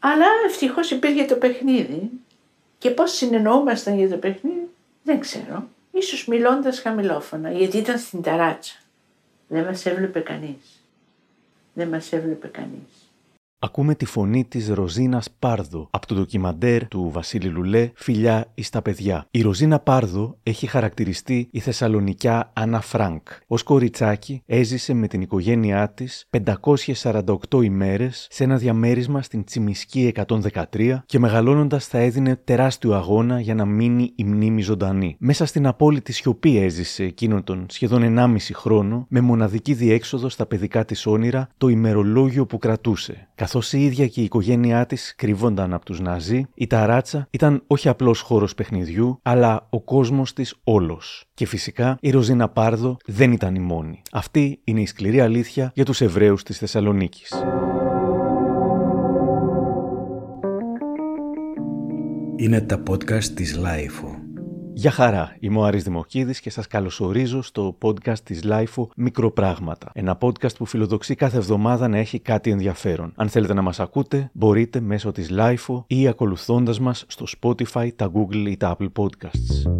Αλλά ευτυχώς υπήρχε το παιχνίδι και πώς συνεννοούμασταν για το παιχνίδι δεν ξέρω. Ίσως μιλώντας χαμηλόφωνα γιατί ήταν στην ταράτσα. Δεν μας έβλεπε κανείς. Δεν μας έβλεπε κανείς. Ακούμε τη φωνή της Ροζίνας Πάρδο από το ντοκιμαντέρ του Βασίλη Λουλέ «Φιλιά εις τα παιδιά». Η Ροζίνα Πάρδο έχει χαρακτηριστεί η Θεσσαλονικιά Άννα Φρανκ. Ως κοριτσάκι έζησε με την οικογένειά της 548 ημέρες σε ένα διαμέρισμα στην Τσιμισκή 113 και μεγαλώνοντας θα έδινε τεράστιο αγώνα για να μείνει η μνήμη ζωντανή. Μέσα στην απόλυτη σιωπή έζησε εκείνον τον σχεδόν 1,5 χρόνο με μοναδική διέξοδο στα παιδικά της όνειρα το ημερολόγιο που κρατούσε Καθώς η ίδια και η οικογένειά της κρύβονταν από τους Ναζί, η ταράτσα ήταν όχι απλώ χώρος παιχνιδιού, αλλά ο κόσμος της όλος. Και φυσικά η Ροζίνα Πάρδο δεν ήταν η μόνη. Αυτή είναι η σκληρή αλήθεια για τους Εβραίους της Θεσσαλονίκης. Είναι τα podcast της LIFO. Γεια χαρά, είμαι ο Άρης Δημοκίδης και σας καλωσορίζω στο podcast της LIFO Μικροπράγματα. Ένα podcast που φιλοδοξεί κάθε εβδομάδα να έχει κάτι ενδιαφέρον. Αν θέλετε να μας ακούτε, μπορείτε μέσω της LIFO ή ακολουθώντας μας στο Spotify, τα Google ή τα Apple Podcasts.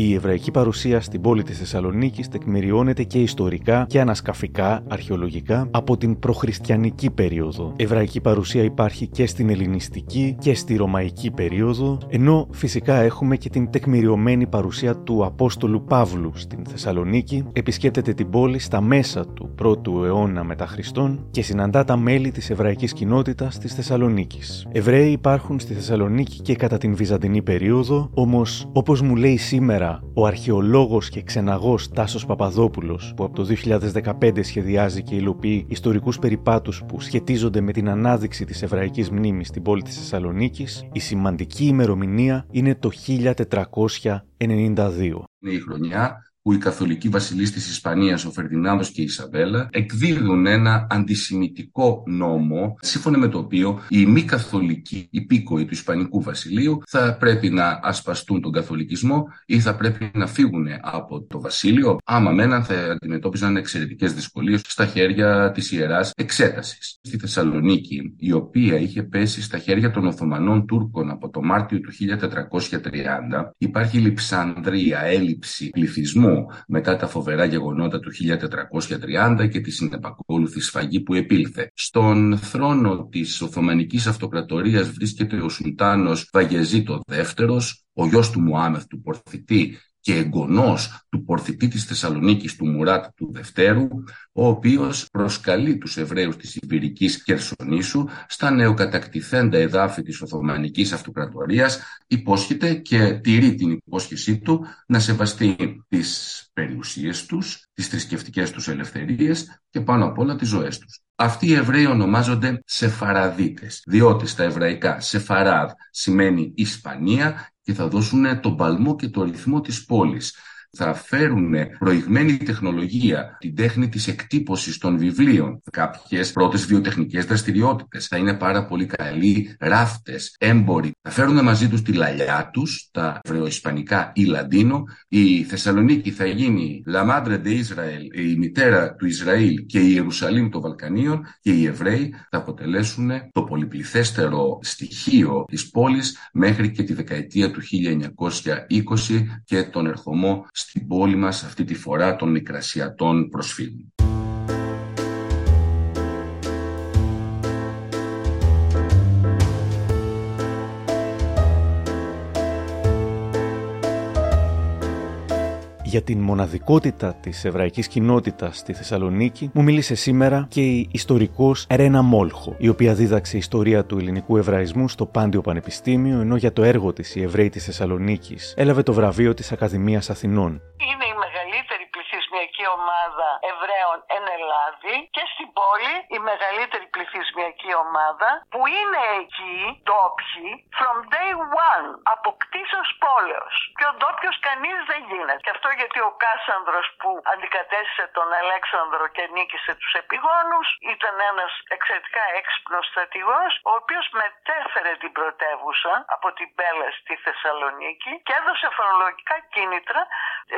Η εβραϊκή παρουσία στην πόλη της Θεσσαλονίκης τεκμηριώνεται και ιστορικά και ανασκαφικά, αρχαιολογικά, από την προχριστιανική περίοδο. Εβραϊκή παρουσία υπάρχει και στην ελληνιστική και στη ρωμαϊκή περίοδο, ενώ φυσικά έχουμε και την τεκμηριωμένη παρουσία του Απόστολου Παύλου στην Θεσσαλονίκη. Επισκέπτεται την πόλη στα μέσα του 1ου αιώνα μετά Χριστόν και συναντά τα μέλη της εβραϊκής κοινότητας της Θεσσαλονίκης. Εβραίοι υπάρχουν στη Θεσσαλονίκη και κατά την Βυζαντινή περίοδο, όμως όπως μου λέει σήμερα ο αρχαιολόγος και ξεναγός Τάσος Παπαδόπουλος που από το 2015 σχεδιάζει και υλοποιεί ιστορικούς περιπάτους που σχετίζονται με την ανάδειξη της εβραϊκής μνήμης στην πόλη της Θεσσαλονίκης, η σημαντική ημερομηνία είναι το 1492. Είναι η χρονιά που οι καθολικοί βασιλείς της Ισπανίας, ο Φερδινάνδος και η Ισαβέλα, εκδίδουν ένα αντισημιτικό νόμο, σύμφωνα με το οποίο οι μη καθολικοί υπήκοοι του Ισπανικού βασιλείου θα πρέπει να ασπαστούν τον καθολικισμό ή θα πρέπει να φύγουν από το βασίλειο, άμα μέναν θα αντιμετώπιζαν εξαιρετικές δυσκολίες στα χέρια της Ιεράς Εξέτασης. Στη Θεσσαλονίκη, η οποία είχε πέσει στα χέρια των Οθωμανών Τούρκων από το Μάρτιο του 1430, υπάρχει λειψανδρία, έλλειψη πληθυσμού μετά τα φοβερά γεγονότα του 1430 και τη συνεπακόλουθη σφαγή που επήλθε. Στον θρόνο της Οθωμανικής Αυτοκρατορίας βρίσκεται ο Σουλτάνος Βαγεζίτο δεύτερος, ο γιος του Μουάμεθ του Πορθητή και εγγονός του πορθητή της Θεσσαλονίκης του Μουράτ του Δευτέρου, ο οποίος προσκαλεί τους Εβραίους της Ιβηρικής Κερσονήσου στα νεοκατακτηθέντα εδάφη της Οθωμανικής Αυτοκρατορίας, υπόσχεται και τηρεί την υπόσχεσή του να σεβαστεί τις περιουσίες τους, τις θρησκευτικές τους ελευθερίες και πάνω απ' όλα τις ζωές τους. Αυτοί οι Εβραίοι ονομάζονται Σεφαραδίτες, διότι στα εβραϊκά Σεφαράδ σημαίνει Ισπανία και θα δώσουν τον παλμό και το ρυθμό της πόλης θα φέρουν προηγμένη τεχνολογία, την τέχνη της εκτύπωσης των βιβλίων, κάποιες πρώτες βιοτεχνικές δραστηριότητες. Θα είναι πάρα πολύ καλοί ράφτες, έμποροι. Θα φέρουν μαζί τους τη λαλιά τους, τα βρεοϊσπανικά ή λαντίνο. Η Θεσσαλονίκη θα γίνει La Madre de Israel, η μητέρα του Ισραήλ και η Ιερουσαλήμ των Βαλκανίων και οι Εβραίοι θα αποτελέσουν το πολυπληθέστερο στοιχείο της πόλης μέχρι και τη δεκαετία του 1920 και τον ερχομό στην πόλη μας αυτή τη φορά των μικρασιατών προσφύγων. Για την μοναδικότητα της εβραϊκής κοινότητας στη Θεσσαλονίκη μου μίλησε σήμερα και η ιστορικός Ρένα Μόλχο, η οποία δίδαξε ιστορία του ελληνικού εβραϊσμού στο Πάντιο Πανεπιστήμιο, ενώ για το έργο της η Εβραίοι της Θεσσαλονίκης έλαβε το βραβείο της Ακαδημίας Αθηνών. Είναι η μεγαλύτερη πληθυσμιακή ομάδα Εβραίων εν Ελλάδη και στην πόλη η μεγαλύτερη πληθυσμιακή ομάδα που είναι εκεί ντόπιοι from day one, από κτίσεως πόλεως. Και ο ντόπιος κανείς δεν γίνεται. Και αυτό γιατί ο Κάσανδρος που αντικατέστησε τον Αλέξανδρο και νίκησε τους επιγόνους ήταν ένας εξαιρετικά έξυπνος στρατηγός ο οποίος μετέφερε την πρωτεύουσα από την Πέλα στη Θεσσαλονίκη και έδωσε φορολογικά κίνητρα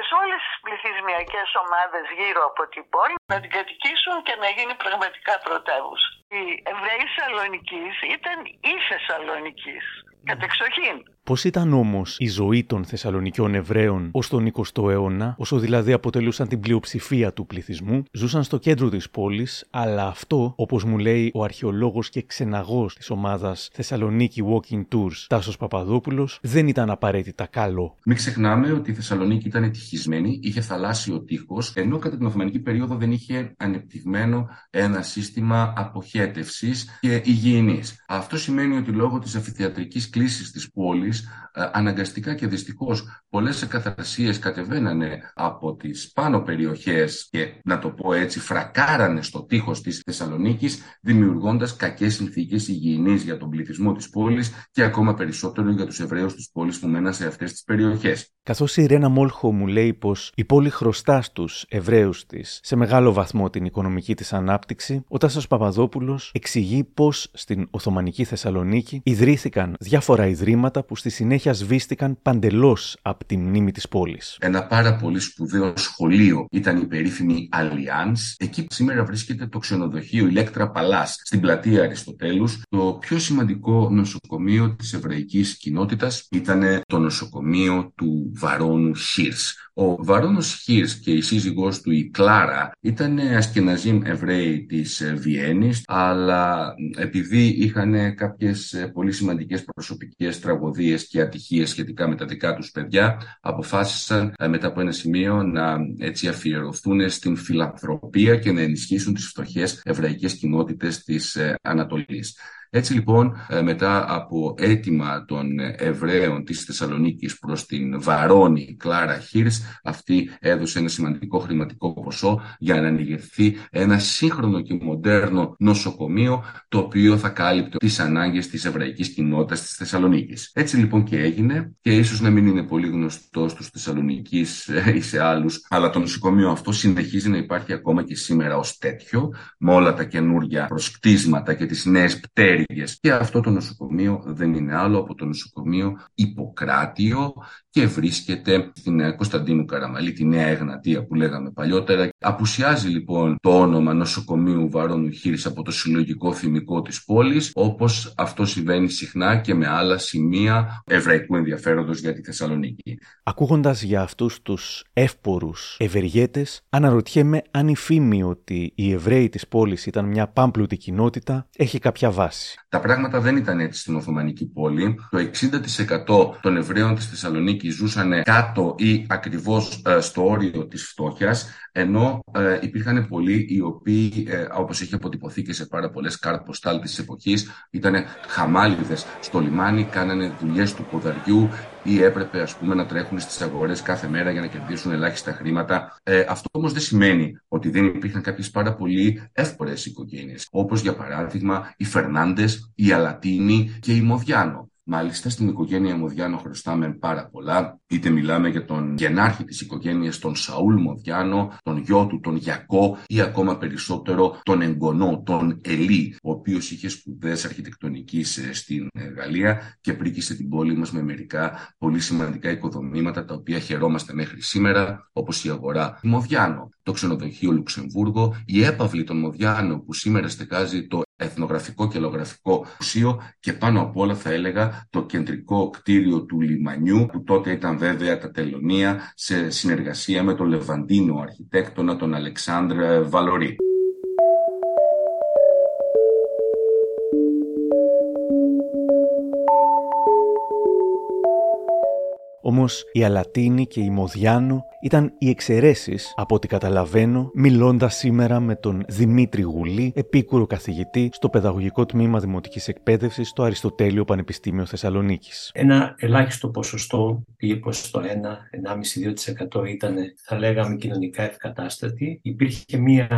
σε όλες τις πληθυσμιακές ομάδες γύρω από την πόλη να την κατοικήσουν και να γίνει πραγματικά πρωτεύουσα. Οι Εβραίοι Θεσσαλονίκη ήταν η Θεσσαλονίκη. Κατεξοχήν. Πώς ήταν όμως η ζωή των Θεσσαλονικιών Εβραίων ως τον 20ο αιώνα, όσο δηλαδή αποτελούσαν την πλειοψηφία του πληθυσμού, ζούσαν στο κέντρο της πόλης, αλλά αυτό, όπως μου λέει ο αρχαιολόγος και ξεναγός της ομάδας Θεσσαλονίκη Walking Tours, Τάσος Παπαδόπουλος, δεν ήταν απαραίτητα καλό. Μην ξεχνάμε ότι η Θεσσαλονίκη ήταν ευτυχισμένη, είχε θαλάσσιο τείχος, ενώ κατά την Οθωμανική περίοδο δεν είχε ανεπτυγμένο ένα σύστημα αποχέτευσης και υγιεινής. Αυτό σημαίνει ότι λόγω της αφιθιατρική κλίση της πόλης ε, αναγκαστικά και δυστυχώς πολλές εκαθαρσίες κατεβαίνανε από τις πάνω περιοχές και να το πω έτσι φρακάρανε στο τείχος της Θεσσαλονίκης δημιουργώντας κακές συνθήκες υγιεινής για τον πληθυσμό της πόλης και ακόμα περισσότερο για τους Εβραίους της πόλης που μέναν σε αυτές τις περιοχές. Καθώς η Ρένα Μόλχο μου λέει πως η πόλη χρωστά στους Εβραίους της σε μεγάλο βαθμό την οικονομική της ανάπτυξη, ο Τάσος Παπαδόπουλος εξηγεί πως στην Οθωμανική Θεσσαλονίκη ιδρύθηκαν διάφορα ιδρύματα που στη συνέχεια σβήστηκαν παντελώς από τη μνήμη της πόλης. Ένα πάρα πολύ σπουδαίο σχολείο ήταν η περίφημη Allianz. Εκεί σήμερα βρίσκεται το ξενοδοχείο Ηλέκτρα Παλά στην πλατεία Αριστοτέλους. Το πιο σημαντικό νοσοκομείο της εβραϊκής κοινότητας ήταν το νοσοκομείο του Βαρόνου Χίρς. Ο Βαρόνος Χίρς και η σύζυγός του η Κλάρα ήταν ασκεναζίμ Εβραίοι της Βιέννης αλλά επειδή είχαν κάποιες πολύ σημαντικές προσωπικές τραγωδίες και ατυχίες σχετικά με τα δικά τους παιδιά αποφάσισαν ε, μετά από ένα σημείο να έτσι αφιερωθούν στην φιλανθρωπία και να ενισχύσουν τις φτωχές εβραϊκές κοινότητες της ε, Ανατολής. Έτσι λοιπόν, ε, μετά από αίτημα των Εβραίων της Θεσσαλονίκης προς την Βαρόνη Κλάρα Χίρς, αυτή έδωσε ένα σημαντικό χρηματικό ποσό για να ανοιγευθεί ένα σύγχρονο και μοντέρνο νοσοκομείο, το οποίο θα κάλυπτε τις ανάγκες της εβραϊκής κοινότητας της Θεσσαλονίκης. Έτσι λοιπόν και έγινε και ίσως να μην είναι πολύ γνωστό στους Θεσσαλονικείς ε, ή σε άλλους, αλλά το νοσοκομείο αυτό συνεχίζει να υπάρχει ακόμα και σήμερα ως τέτοιο, με όλα τα καινούργια προσκτίσματα και τις νέες πτέρες και αυτό το νοσοκομείο δεν είναι άλλο από το νοσοκομείο Ιπποκράτιο και βρίσκεται στην ε, Κωνσταντίνου Καραμαλή, τη Νέα Εγνατία που λέγαμε παλιότερα. Απουσιάζει λοιπόν το όνομα νοσοκομείου Βαρόνου Χίρης από το συλλογικό θυμικό της πόλης, όπως αυτό συμβαίνει συχνά και με άλλα σημεία εβραϊκού ενδιαφέροντος για τη Θεσσαλονίκη. Ακούγοντας για αυτούς τους εύπορους ευεργέτες, αναρωτιέμαι αν η φήμη ότι οι Εβραίοι της πόλης ήταν μια πάμπλουτη κοινότητα έχει κάποια βάση. Τα πράγματα δεν ήταν έτσι στην Οθωμανική πόλη. Το 60% των Εβραίων της Θεσσαλονίκη ζούσαν κάτω ή ακριβώς ε, στο όριο της φτώχειας, ενώ ε, υπήρχαν πολλοί οι οποίοι, ε, όπως έχει αποτυπωθεί και σε πάρα πολλές κάρτ ποστάλ της εποχής, ήταν χαμάλιδες στο λιμάνι, κάνανε δουλειές του ποδαριού ή έπρεπε ας πούμε να τρέχουν στις αγορές κάθε μέρα για να κερδίσουν ελάχιστα χρήματα. Ε, αυτό όμως δεν σημαίνει ότι δεν υπήρχαν κάποιες πάρα πολύ εύπορες οικογένειες, όπως για παράδειγμα οι Φερνάντες, οι Αλατίνοι και οι Μοδιάνο. Μάλιστα, στην οικογένεια Μοδιάνο χρωστάμε πάρα πολλά. Είτε μιλάμε για τον γενάρχη της οικογένειας, τον Σαούλ Μοδιάνο, τον γιο του, τον Γιακό ή ακόμα περισσότερο τον εγγονό, τον Ελί, ο οποίος είχε σπουδές αρχιτεκτονικής ε, στην ε, Γαλλία και πρίκησε την πόλη μας με μερικά πολύ σημαντικά οικοδομήματα τα οποία χαιρόμαστε μέχρι σήμερα, όπως η αγορά Μοδιάνο, το ξενοδοχείο Λουξεμβούργο, η έπαυλη των Μοδιάνο που σήμερα στεκάζει το Εθνογραφικό και Λογραφικό Μουσείο και πάνω απ' όλα θα έλεγα το κεντρικό κτίριο του λιμανιού που τότε ήταν βέβαια τα τελωνία σε συνεργασία με τον Λεβαντίνο αρχιτέκτονα τον Αλεξάνδρ Βαλορή. Όμως η Αλατίνη και η Μοδιάνο ήταν οι εξαιρέσεις, από ό,τι καταλαβαίνω, μιλώντας σήμερα με τον Δημήτρη Γουλή, επίκουρο καθηγητή στο Παιδαγωγικό Τμήμα Δημοτικής Εκπαίδευσης στο Αριστοτέλειο Πανεπιστήμιο Θεσσαλονίκης. Ένα ελάχιστο ποσοστό, πήγε στο 1-1,5-2% ήταν, θα λέγαμε, κοινωνικά ευκατάστατη. Υπήρχε μια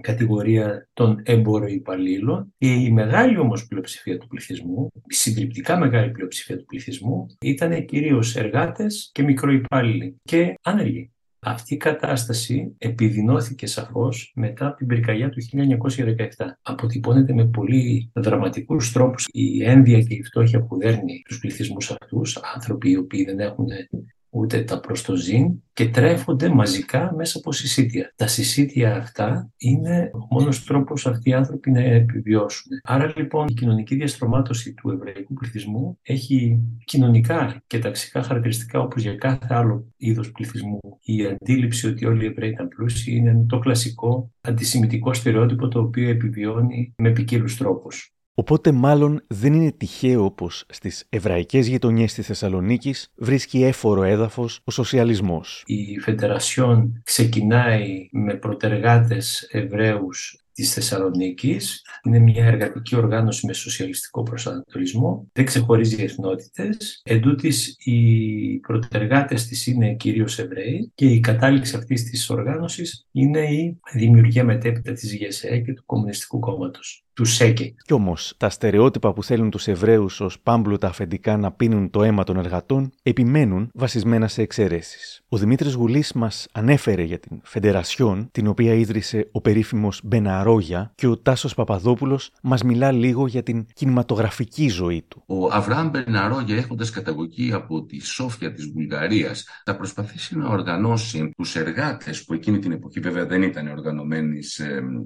κατηγορία των υπαλλήλων και η μεγάλη όμως πλειοψηφία του πληθυσμού, η συντριπτικά μεγάλη πλειοψηφία του πληθυσμού, ήταν κυρίως εργάτες και μικροϊπάλληλοι και άνεργοι. Αυτή η κατάσταση επιδεινώθηκε σαφώς μετά από την πυρκαγιά του 1917. Αποτυπώνεται με πολύ δραματικούς τρόπους η ένδια και η φτώχεια που δέρνει τους πληθυσμούς αυτούς, άνθρωποι οι οποίοι δεν έχουν ούτε τα προστοζήν και τρέφονται μαζικά μέσα από συσίτια. Τα συσίτια αυτά είναι ο μόνος τρόπος αυτοί οι άνθρωποι να επιβιώσουν. Άρα λοιπόν η κοινωνική διαστρωμάτωση του εβραϊκού πληθυσμού έχει κοινωνικά και ταξικά χαρακτηριστικά όπως για κάθε άλλο είδος πληθυσμού. Η αντίληψη ότι όλοι οι Εβραίοι ήταν πλούσιοι είναι το κλασικό αντισημιτικό στερεότυπο το οποίο επιβιώνει με ποικίλους τρόπους. Οπότε μάλλον δεν είναι τυχαίο πως στις εβραϊκές γειτονιές της Θεσσαλονίκης βρίσκει έφορο έδαφος ο σοσιαλισμός. Η Φεντερασιόν ξεκινάει με προτεργάτες Εβραίους της Θεσσαλονίκης. Είναι μια εργατική οργάνωση με σοσιαλιστικό προσανατολισμό. Δεν ξεχωρίζει εθνότητες. Εν τούτης, οι προτεργάτες της είναι κυρίως Εβραίοι και η κατάληξη αυτής της οργάνωσης είναι η δημιουργία μετέπειτα της ΓΕΣΕ και του Κομμουνιστικού Κόμματος του ΣΕΚΕ. Κι όμως, τα στερεότυπα που θέλουν τους Εβραίους ως πάμπλουτα αφεντικά να πίνουν το αίμα των εργατών επιμένουν βασισμένα σε εξαιρέσεις. Ο Δημήτρης Γουλής μας ανέφερε για την Φεντερασιόν, την οποία ίδρυσε ο περίφημος Μπεναρόγια, και ο Τάσος Παπαδόπουλος μας μιλά λίγο για την κινηματογραφική ζωή του. Ο Αβραάμ Μπεναρόγια, έχοντας καταγωγή από τη Σόφια της Βουλγαρίας, θα προσπαθήσει να οργανώσει τους εργάτες που εκείνη την εποχή βέβαια δεν ήταν οργανωμένοι σε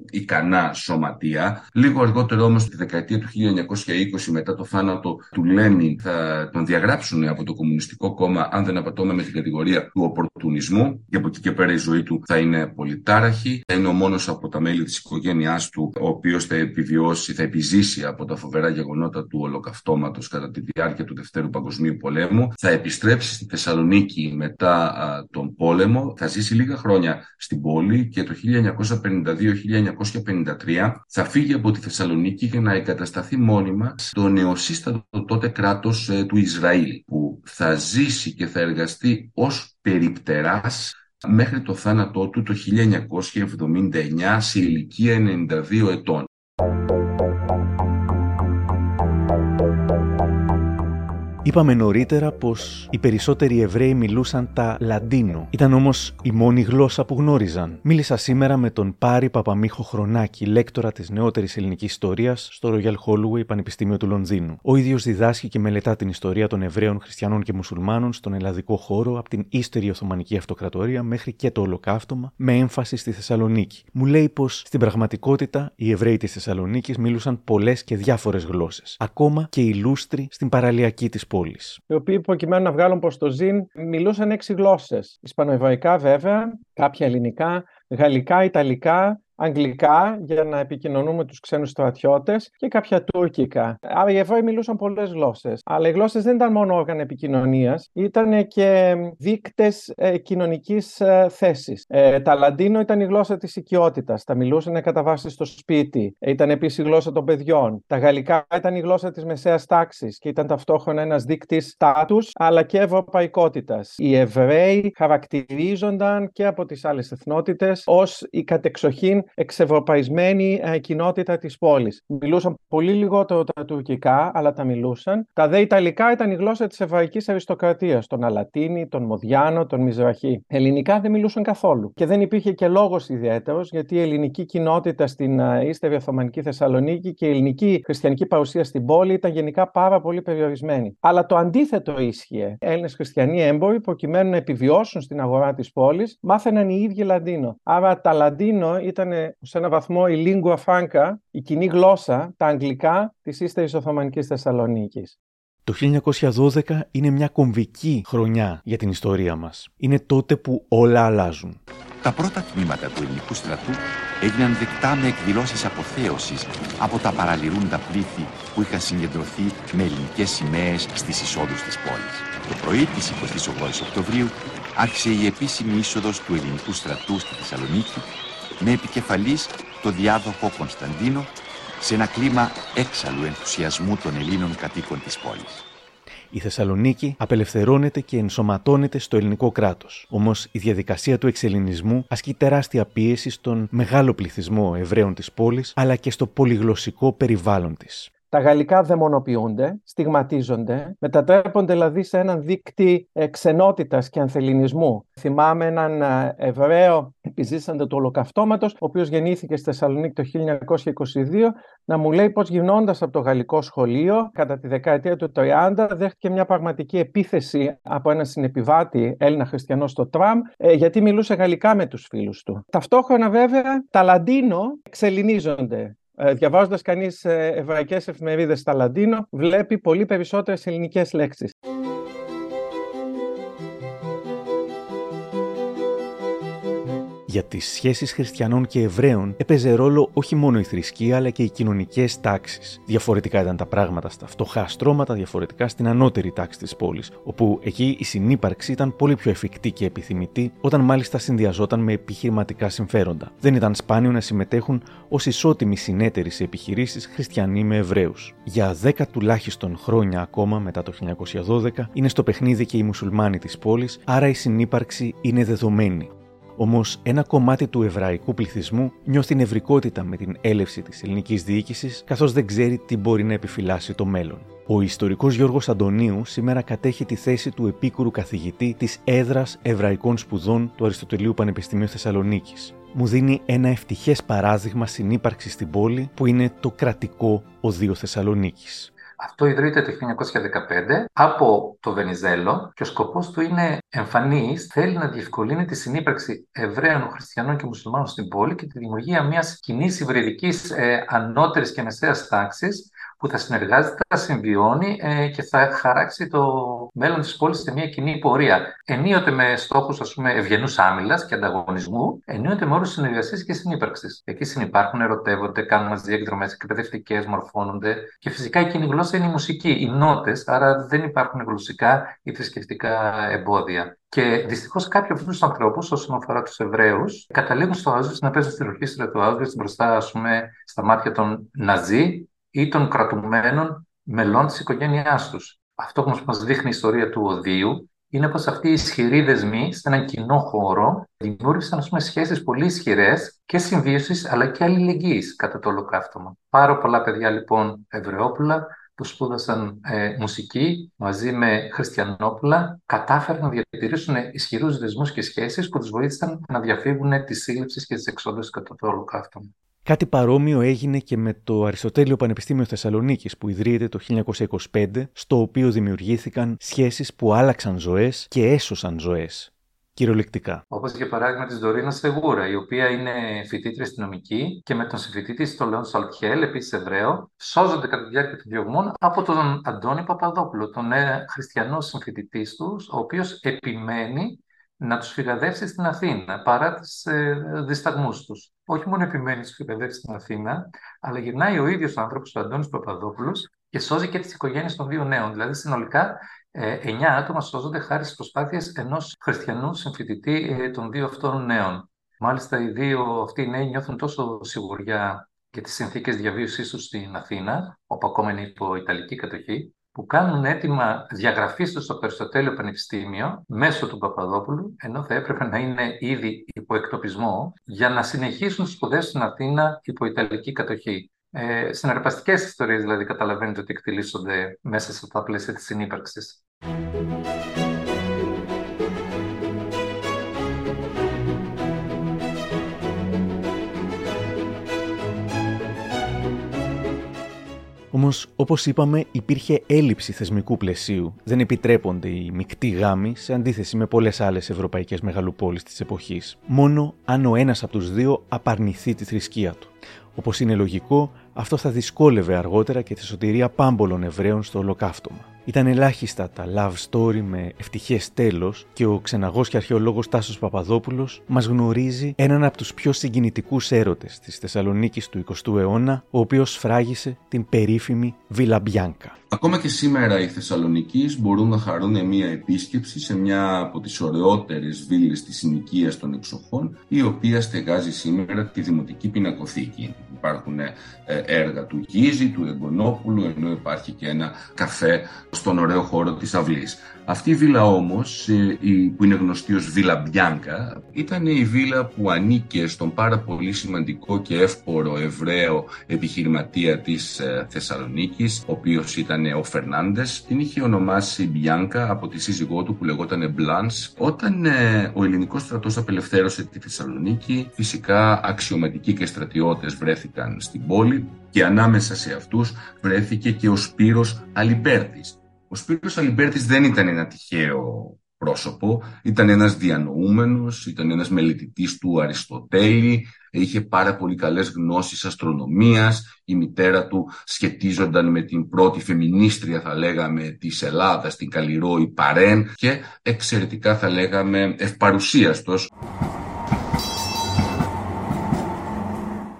ικανά σωματεία, λίγο αργότερο όμως, τη δεκαετία του 1920, μετά το θάνατο του Λένιν, θα τον διαγράψουν από το Κομμουνιστικό Κόμμα, αν δεν απατώμε με την κατηγορία του οπορτουνισμού. Και από εκεί και πέρα η ζωή του θα είναι πολυτάραχη. Θα είναι ο μόνος από τα μέλη της οικογένειάς του, ο οποίος θα επιβιώσει, θα επιζήσει από τα φοβερά γεγονότα του ολοκαυτώματος κατά τη διάρκεια του Δευτέρου Παγκοσμίου Πολέμου. Θα επιστρέψει στη Θεσσαλονίκη μετά τον πόλεμο. Θα ζήσει λίγα χρόνια στην πόλη και το 1952-1953 θα φύγει από τη Θεσσαλονίκη για να εγκατασταθεί μόνιμα στο νεοσύστατο τότε κράτος ε, του Ισραήλ που θα ζήσει και θα εργαστεί ως περιπτεράς μέχρι το θάνατό του το 1979 σε ηλικία 92 ετών. Είπαμε νωρίτερα πως οι περισσότεροι Εβραίοι μιλούσαν τα Λαντίνο. Ήταν όμως η μόνη γλώσσα που γνώριζαν. Μίλησα σήμερα με τον Πάρη Παπαμίχο Χρονάκη, λέκτορα της νεότερης ελληνικής ιστορίας στο Royal Holloway Πανεπιστήμιο του Λονδίνου. Ο ίδιος διδάσκει και μελετά την ιστορία των Εβραίων, Χριστιανών και Μουσουλμάνων στον ελλαδικό χώρο από την ύστερη Οθωμανική Αυτοκρατορία μέχρι και το Ολοκαύτωμα, με έμφαση στη Θεσσαλονίκη. Μου λέει πως στην πραγματικότητα οι Εβραίοι της Θεσσαλονίκης μίλουσαν πολλές και διάφορες γλώσσες. Ακόμα και οι λούστροι στην παραλιακή της πόλη. Οι οποίοι προκειμένου να βγάλουν προς το ζήν μιλούσαν έξι γλώσσες. Ισπανοεβραϊκά βέβαια, κάποια ελληνικά, γαλλικά, ιταλικά, αγγλικά για να επικοινωνούμε με τους ξένους στρατιώτες και κάποια τουρκικά. Άρα οι Εβραίοι μιλούσαν πολλές γλώσσες. Αλλά οι γλώσσες δεν ήταν μόνο όργανα επικοινωνίας, ήταν και δείκτες ε, κοινωνικής ε, θέσης. Ε, τα Λαντίνο ήταν η γλώσσα της οικειότητας. Τα μιλούσαν κατά βάση στο σπίτι. Ε, ήταν επίσης η γλώσσα των παιδιών. Τα γαλλικά ήταν η γλώσσα της μεσαίας τάξης και ήταν ταυτόχρονα ένας δείκτης στάτους αλλά και ευρωπαϊκότητας. Οι Εβραίοι χαρακτηρίζονταν και από τις άλλες εθνότητες ως η κατεξοχήν εξευρωπαϊσμένη ε, κοινότητα της πόλης. Μιλούσαν πολύ λιγότερο τα τουρκικά, αλλά τα μιλούσαν. Τα δε Ιταλικά ήταν η γλώσσα της εβραϊκής αριστοκρατίας, τον Αλατίνη, τον Μοδιάνο, τον Μιζραχή. Ελληνικά δεν μιλούσαν καθόλου. Και δεν υπήρχε και λόγος ιδιαίτερος, γιατί η ελληνική κοινότητα στην ε, ύστερη Οθωμανική Θεσσαλονίκη και η ελληνική χριστιανική παρουσία στην πόλη ήταν γενικά πάρα πολύ περιορισμένη. Αλλά το αντίθετο ίσχυε. Έλληνες χριστιανοί έμποροι, προκειμένου να επιβιώσουν στην αγορά της πόλης, μάθαιναν οι ίδιοι Λαντίνο. Άρα τα Λαντίνο ήταν σε έναν βαθμό η lingua franca, η κοινή γλώσσα, τα αγγλικά της ύστερης Οθωμανικής Θεσσαλονίκης. Το 1912 είναι μια κομβική χρονιά για την ιστορία μας. Είναι τότε που όλα αλλάζουν. Τα πρώτα τμήματα του ελληνικού στρατού έγιναν δεκτά με εκδηλώσεις αποθέωσης από τα παραλυρούντα πλήθη που είχαν συγκεντρωθεί με ελληνικές σημαίες στις εισόδους της πόλης. Το πρωί της 28 Οκτωβρίου άρχισε η επίσημη είσοδος του ελληνικού στρατού στη Θεσσαλονίκη με επικεφαλής το διάδοχο Κωνσταντίνο σε ένα κλίμα έξαλλου ενθουσιασμού των Ελλήνων κατοίκων της πόλης. Η Θεσσαλονίκη απελευθερώνεται και ενσωματώνεται στο ελληνικό κράτος. Όμως η διαδικασία του εξελινισμού ασκεί τεράστια πίεση στον μεγάλο πληθυσμό Εβραίων της πόλης, αλλά και στο πολυγλωσσικό περιβάλλον της. Τα γαλλικά δαιμονοποιούνται, στιγματίζονται, μετατρέπονται δηλαδή σε έναν δίκτυ ξενότητας και ανθεληνισμού. Θυμάμαι έναν ε, Εβραίο επιζήσαντα του ολοκαυτώματος, ο οποίος γεννήθηκε στη Θεσσαλονίκη το 1922, να μου λέει πως γυρνώντας από το γαλλικό σχολείο, κατά τη δεκαετία του 30, δέχτηκε μια πραγματική επίθεση από έναν συνεπιβάτη Έλληνα χριστιανός στο τραμ, ε, γιατί μιλούσε γαλλικά με τους φίλους του. Ταυτόχρονα βέβαια τα Λαντίνο ξελινίζονται. Ε, διαβάζοντας κανείς ε, εβραϊκές εφημερίδες στα Λαντίνο, βλέπει πολύ περισσότερες ελληνικές λέξεις. Για τις σχέσεις χριστιανών και Εβραίων έπαιζε ρόλο όχι μόνο η θρησκεία αλλά και οι κοινωνικές τάξεις. Διαφορετικά ήταν τα πράγματα στα φτωχά στρώματα, διαφορετικά στην ανώτερη τάξη της πόλης, όπου εκεί η συνύπαρξη ήταν πολύ πιο εφικτή και επιθυμητή, όταν μάλιστα συνδυαζόταν με επιχειρηματικά συμφέροντα. Δεν ήταν σπάνιο να συμμετέχουν ως ισότιμοι συνέτεροι σε επιχειρήσεις χριστιανοί με Εβραίους. Για δέκα τουλάχιστον χρόνια ακόμα μετά το 1912 είναι στο παιχνίδι και οι μουσουλμάνοι της πόλης, άρα η συνύπαρξη είναι δεδομένη. Όμως, ένα κομμάτι του εβραϊκού πληθυσμού νιώθει νευρικότητα με την έλευση της ελληνικής διοίκησης, καθώς δεν ξέρει τι μπορεί να επιφυλάσει το μέλλον. Ο ιστορικός Γιώργος Αντωνίου σήμερα κατέχει τη θέση του επίκουρου καθηγητή της έδρας Εβραϊκών Σπουδών του Αριστοτελείου Πανεπιστημίου Θεσσαλονίκης. Μου δίνει ένα ευτυχές παράδειγμα συνύπαρξης στην πόλη που είναι το κρατικό Οδείο Θεσσαλονίκης. Αυτό ιδρύεται το 1915 από το Βενιζέλο και ο σκοπός του είναι εμφανής, θέλει να διευκολύνει τη συνύπαρξη Εβραίων, Χριστιανών και Μουσουλμάνων στην πόλη και τη δημιουργία μιας κοινής υβριδικής ε, ανώτερης και μεσαίας τάξης που θα συνεργάζεται, θα συμβιώνει ε, και θα χαράξει το μέλλον της πόλης σε μια κοινή πορεία. Ενίοτε με στόχους ευγενούς άμυλας και ανταγωνισμού, ενίοτε με όρους συνεργασίας και συνύπαρξης. Εκεί συνεπάρχουν, ερωτεύονται, κάνουν μαζί εκδρομές εκπαιδευτικές, μορφώνονται. Και φυσικά η κοινή γλώσσα είναι η μουσική, οι νότες, άρα δεν υπάρχουν γλωσσικά ή θρησκευτικά εμπόδια. Και δυστυχώς κάποιοι από αυτούς τους ανθρώπους, όσον αφορά τους Εβραίους, καταλήγουν στο Auschwitz να παίζουν στη ροχή του Auschwitz μπροστά, ας πούμε, στα μάτια των Ναζί ή των κρατουμένων μελών της οικογένειάς τους. Αυτό που μας δείχνει η ιστορία του Οδείου είναι πως αυτοί οι ισχυροί δεσμοί σε έναν κοινό χώρο δημιούργησαν ας πούμε, σχέσεις πολύ ισχυρές και συμβίωσης αλλά και αλληλεγγύης κατά το ολοκαύτωμα. Πάρα πολλά παιδιά λοιπόν Εβραιόπουλα που σπούδασαν ε, μουσική μαζί με χριστιανόπουλα κατάφεραν να διατηρήσουν ισχυρούς δεσμούς και σχέσεις που τους βοήθησαν να διαφύγουν της σύλληψης και της εξόδου κατά το ολοκαύτωμα. Κάτι παρόμοιο έγινε και με το Αριστοτέλειο Πανεπιστήμιο Θεσσαλονίκης που ιδρύεται το 1925, στο οποίο δημιουργήθηκαν σχέσεις που άλλαξαν ζωές και έσωσαν ζωές. Κυριολεκτικά. Όπως για παράδειγμα της Δωρίνα Στεγούρα, η οποία είναι φοιτήτρια στην νομική και με τον συμφοιτητή του Λέον Σαλτιέλ, επίσης Εβραίο, σώζονται κατά τη διάρκεια των διωγμών από τον Αντώνη Παπαδόπουλο, τον ε, χριστιανό συμφοιτητής τους, ο οποίος επιμένει να τους φυγαδεύσει στην Αθήνα παρά τις ε, δισταγμούς τους. Όχι μόνο επιμένει να τους φυγαδεύσει στην Αθήνα, αλλά γυρνάει ο ίδιος ο άνθρωπος, ο Αντώνης Παπαδόπουλος, και σώζει και τις οικογένειες των δύο νέων. Δηλαδή συνολικά ε, εννιά άτομα σώζονται χάρη στις προσπάθειες ενός χριστιανού συμφοιτητή ε, των δύο αυτών νέων. Μάλιστα οι δύο αυτοί οι νέοι νιώθουν τόσο σιγουριά για τις συνθήκες διαβίωσής τους στην Αθήνα, όπου ακόμα είναι υπό Ιταλική κατοχή, που κάνουν έτοιμα διαγραφής τους στο Περιστοτέλειο Πανεπιστήμιο μέσω του Παπαδόπουλου, ενώ θα έπρεπε να είναι ήδη υπό εκτοπισμό, για να συνεχίσουν τις σπουδές στην Αθήνα υπό Ιταλική κατοχή. Ε, συναρπαστικές ιστορίες δηλαδή καταλαβαίνετε ότι εκτελήσονται μέσα σε αυτά τα πλαίσια της συνύπαρξης. Όμως, όπως είπαμε, υπήρχε έλλειψη θεσμικού πλαισίου. Δεν επιτρέπονται οι μεικτοί γάμοι σε αντίθεση με πολλές άλλες ευρωπαϊκές μεγαλοπόλεις της εποχής. Μόνο αν ο ένας από τους δύο απαρνηθεί τη θρησκεία του. Όπως είναι λογικό, αυτό θα δυσκόλευε αργότερα και τη σωτηρία πάμπολων Εβραίων στο ολοκαύτωμα. Ήταν ελάχιστα τα love story με ευτυχές τέλος και ο ξεναγός και αρχαιολόγος Τάσος Παπαδόπουλος μας γνωρίζει έναν από τους πιο συγκινητικούς έρωτες της Θεσσαλονίκης του 20ου αιώνα, ο οποίος φράγισε την περίφημη Βίλα Μπιάνκα. Ακόμα και σήμερα οι Θεσσαλονικείς μπορούν να χαρούν μια επίσκεψη σε μια από τις ωραιότερες βίλες της συνοικίας των εξοχών, η οποία στεγάζει σήμερα τη Δημοτική Πινακοθήκη. Υπάρχουν ε, έργα του Γίζη, του Εγκονόπουλου, ενώ υπάρχει και ένα καφέ στον ωραίο χώρο της αυλής. Αυτή η βίλα όμως, ε, που είναι γνωστή ως Βίλα Μπιάνκα, ήταν η βίλα που ανήκε στον πάρα πολύ σημαντικό και εύπορο Εβραίο επιχειρηματία της ε, Θεσσαλονίκης, ο οποίος ήταν ο Φερνάντες. Την είχε ονομάσει Μπιάνκα από τη σύζυγό του που λεγόταν Μπλάνς. Όταν ε, ο ελληνικός στρατός απελευθέρωσε τη Θεσσαλονίκη, φυσικά αξιωματικοί και στρατιώτες βρέθηκαν στην πόλη και ανάμεσα σε αυτούς βρέθηκε και ο Σπύρος Αλιμπέρτης, ο Σπύρος Αλιμπέρτης δεν ήταν ένα τυχαίο πρόσωπο, ήταν ένας διανοούμενος, ήταν ένας μελετητής του Αριστοτέλη, είχε πάρα πολύ καλές γνώσεις αστρονομίας, η μητέρα του σχετίζονταν με την πρώτη φεμινίστρια θα λέγαμε της Ελλάδας, την Καλλιρόη Παρέν. Και εξαιρετικά θα λέγαμε ευπαρουσίαστος.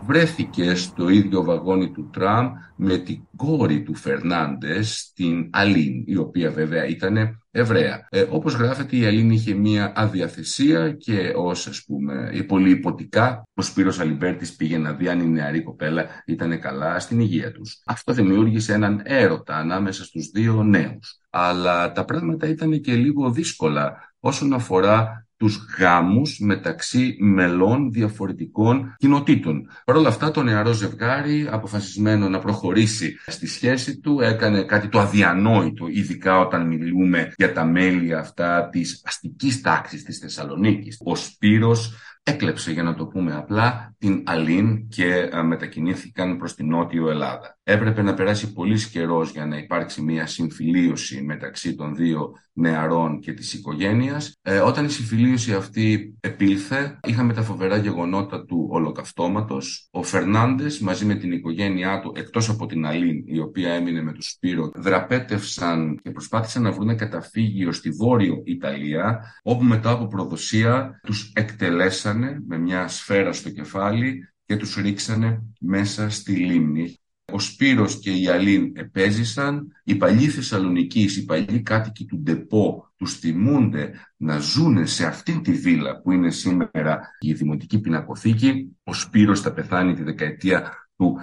Βρέθηκε στο ίδιο βαγόνι του τραμ με την κόρη του Φερνάντες, την Αλήν, η οποία βέβαια ήταν Εβραία. Ε, όπως γράφεται η Αλήν είχε μία αδιαθεσία και ως ας πούμε πολύ υποτικά ο Σπύρος Αλιμπέρτης πήγε να δει αν η νεαρή κοπέλα ήταν καλά στην υγεία τους. Αυτό δημιούργησε έναν έρωτα ανάμεσα στους δύο νέους. Αλλά τα πράγματα ήταν και λίγο δύσκολα όσον αφορά τους γάμους μεταξύ μελών διαφορετικών κοινοτήτων. Παρ' όλα αυτά το νεαρό ζευγάρι αποφασισμένο να προχωρήσει στη σχέση του έκανε κάτι το αδιανόητο ειδικά όταν μιλούμε για τα μέλη αυτά της αστικής τάξης της Θεσσαλονίκης. Ο Σπύρος έκλεψε για να το πούμε απλά την Αλήν και μετακινήθηκαν προς την Νότιο Ελλάδα. Έπρεπε να περάσει πολύς καιρός για να υπάρξει μια συμφιλίωση μεταξύ των δύο νεαρών και της οικογένειας. Ε, όταν η συμφιλίωση αυτή επήλθε, είχαμε τα φοβερά γεγονότα του ολοκαυτώματος. Ο Φερνάντες μαζί με την οικογένειά του, εκτός από την Αλήν, η οποία έμεινε με του Σπύρο, δραπέτευσαν και προσπάθησαν να βρουν καταφύγιο στη Βόρειο Ιταλία, όπου μετά από προδοσία τους εκτελέσανε με μια σφαίρα στο κεφάλι και τους ρίξανε μέσα στη λίμνη. Ο Σπύρος και η Αλήν επέζησαν, οι παλιοί Θεσσαλονικοί, οι παλιοί κάτοικοι του Ντεπό τους θυμούνται να ζούνε σε αυτήν τη βίλα που είναι σήμερα η Δημοτική Πινακοθήκη. Ο Σπύρος θα πεθάνει τη δεκαετία του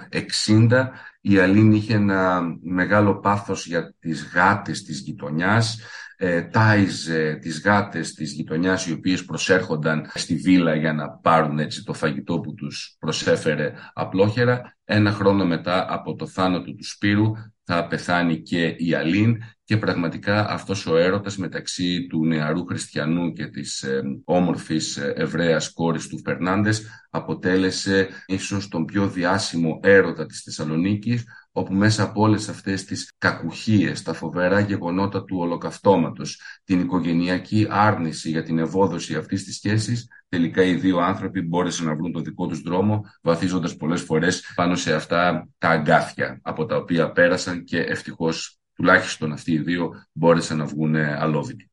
60. Η Αλήν είχε ένα μεγάλο πάθος για τις γάτες της γειτονιάς ε, τάιζε τις γάτες της γειτονιάς οι οποίες προσέρχονταν στη βίλα για να πάρουν έτσι το φαγητό που τους προσέφερε απλόχερα. Ένα χρόνο μετά από το θάνατο του Σπύρου θα πεθάνει και η Αλήν και πραγματικά αυτός ο έρωτας μεταξύ του νεαρού χριστιανού και της ε, όμορφης ε, Εβραίας κόρης του Φερνάντες αποτέλεσε ίσως τον πιο διάσημο έρωτα της Θεσσαλονίκης όπου μέσα από όλες αυτές τις κακουχίες, τα φοβερά γεγονότα του ολοκαυτώματος, την οικογενειακή άρνηση για την ευόδοση αυτής της σχέσης, τελικά οι δύο άνθρωποι μπόρεσαν να βρουν το δικό τους δρόμο, βαθίζοντας πολλές φορές πάνω σε αυτά τα αγκάθια από τα οποία πέρασαν και ευτυχώς τουλάχιστον αυτοί οι δύο μπόρεσαν να βγουν αλόβητοι.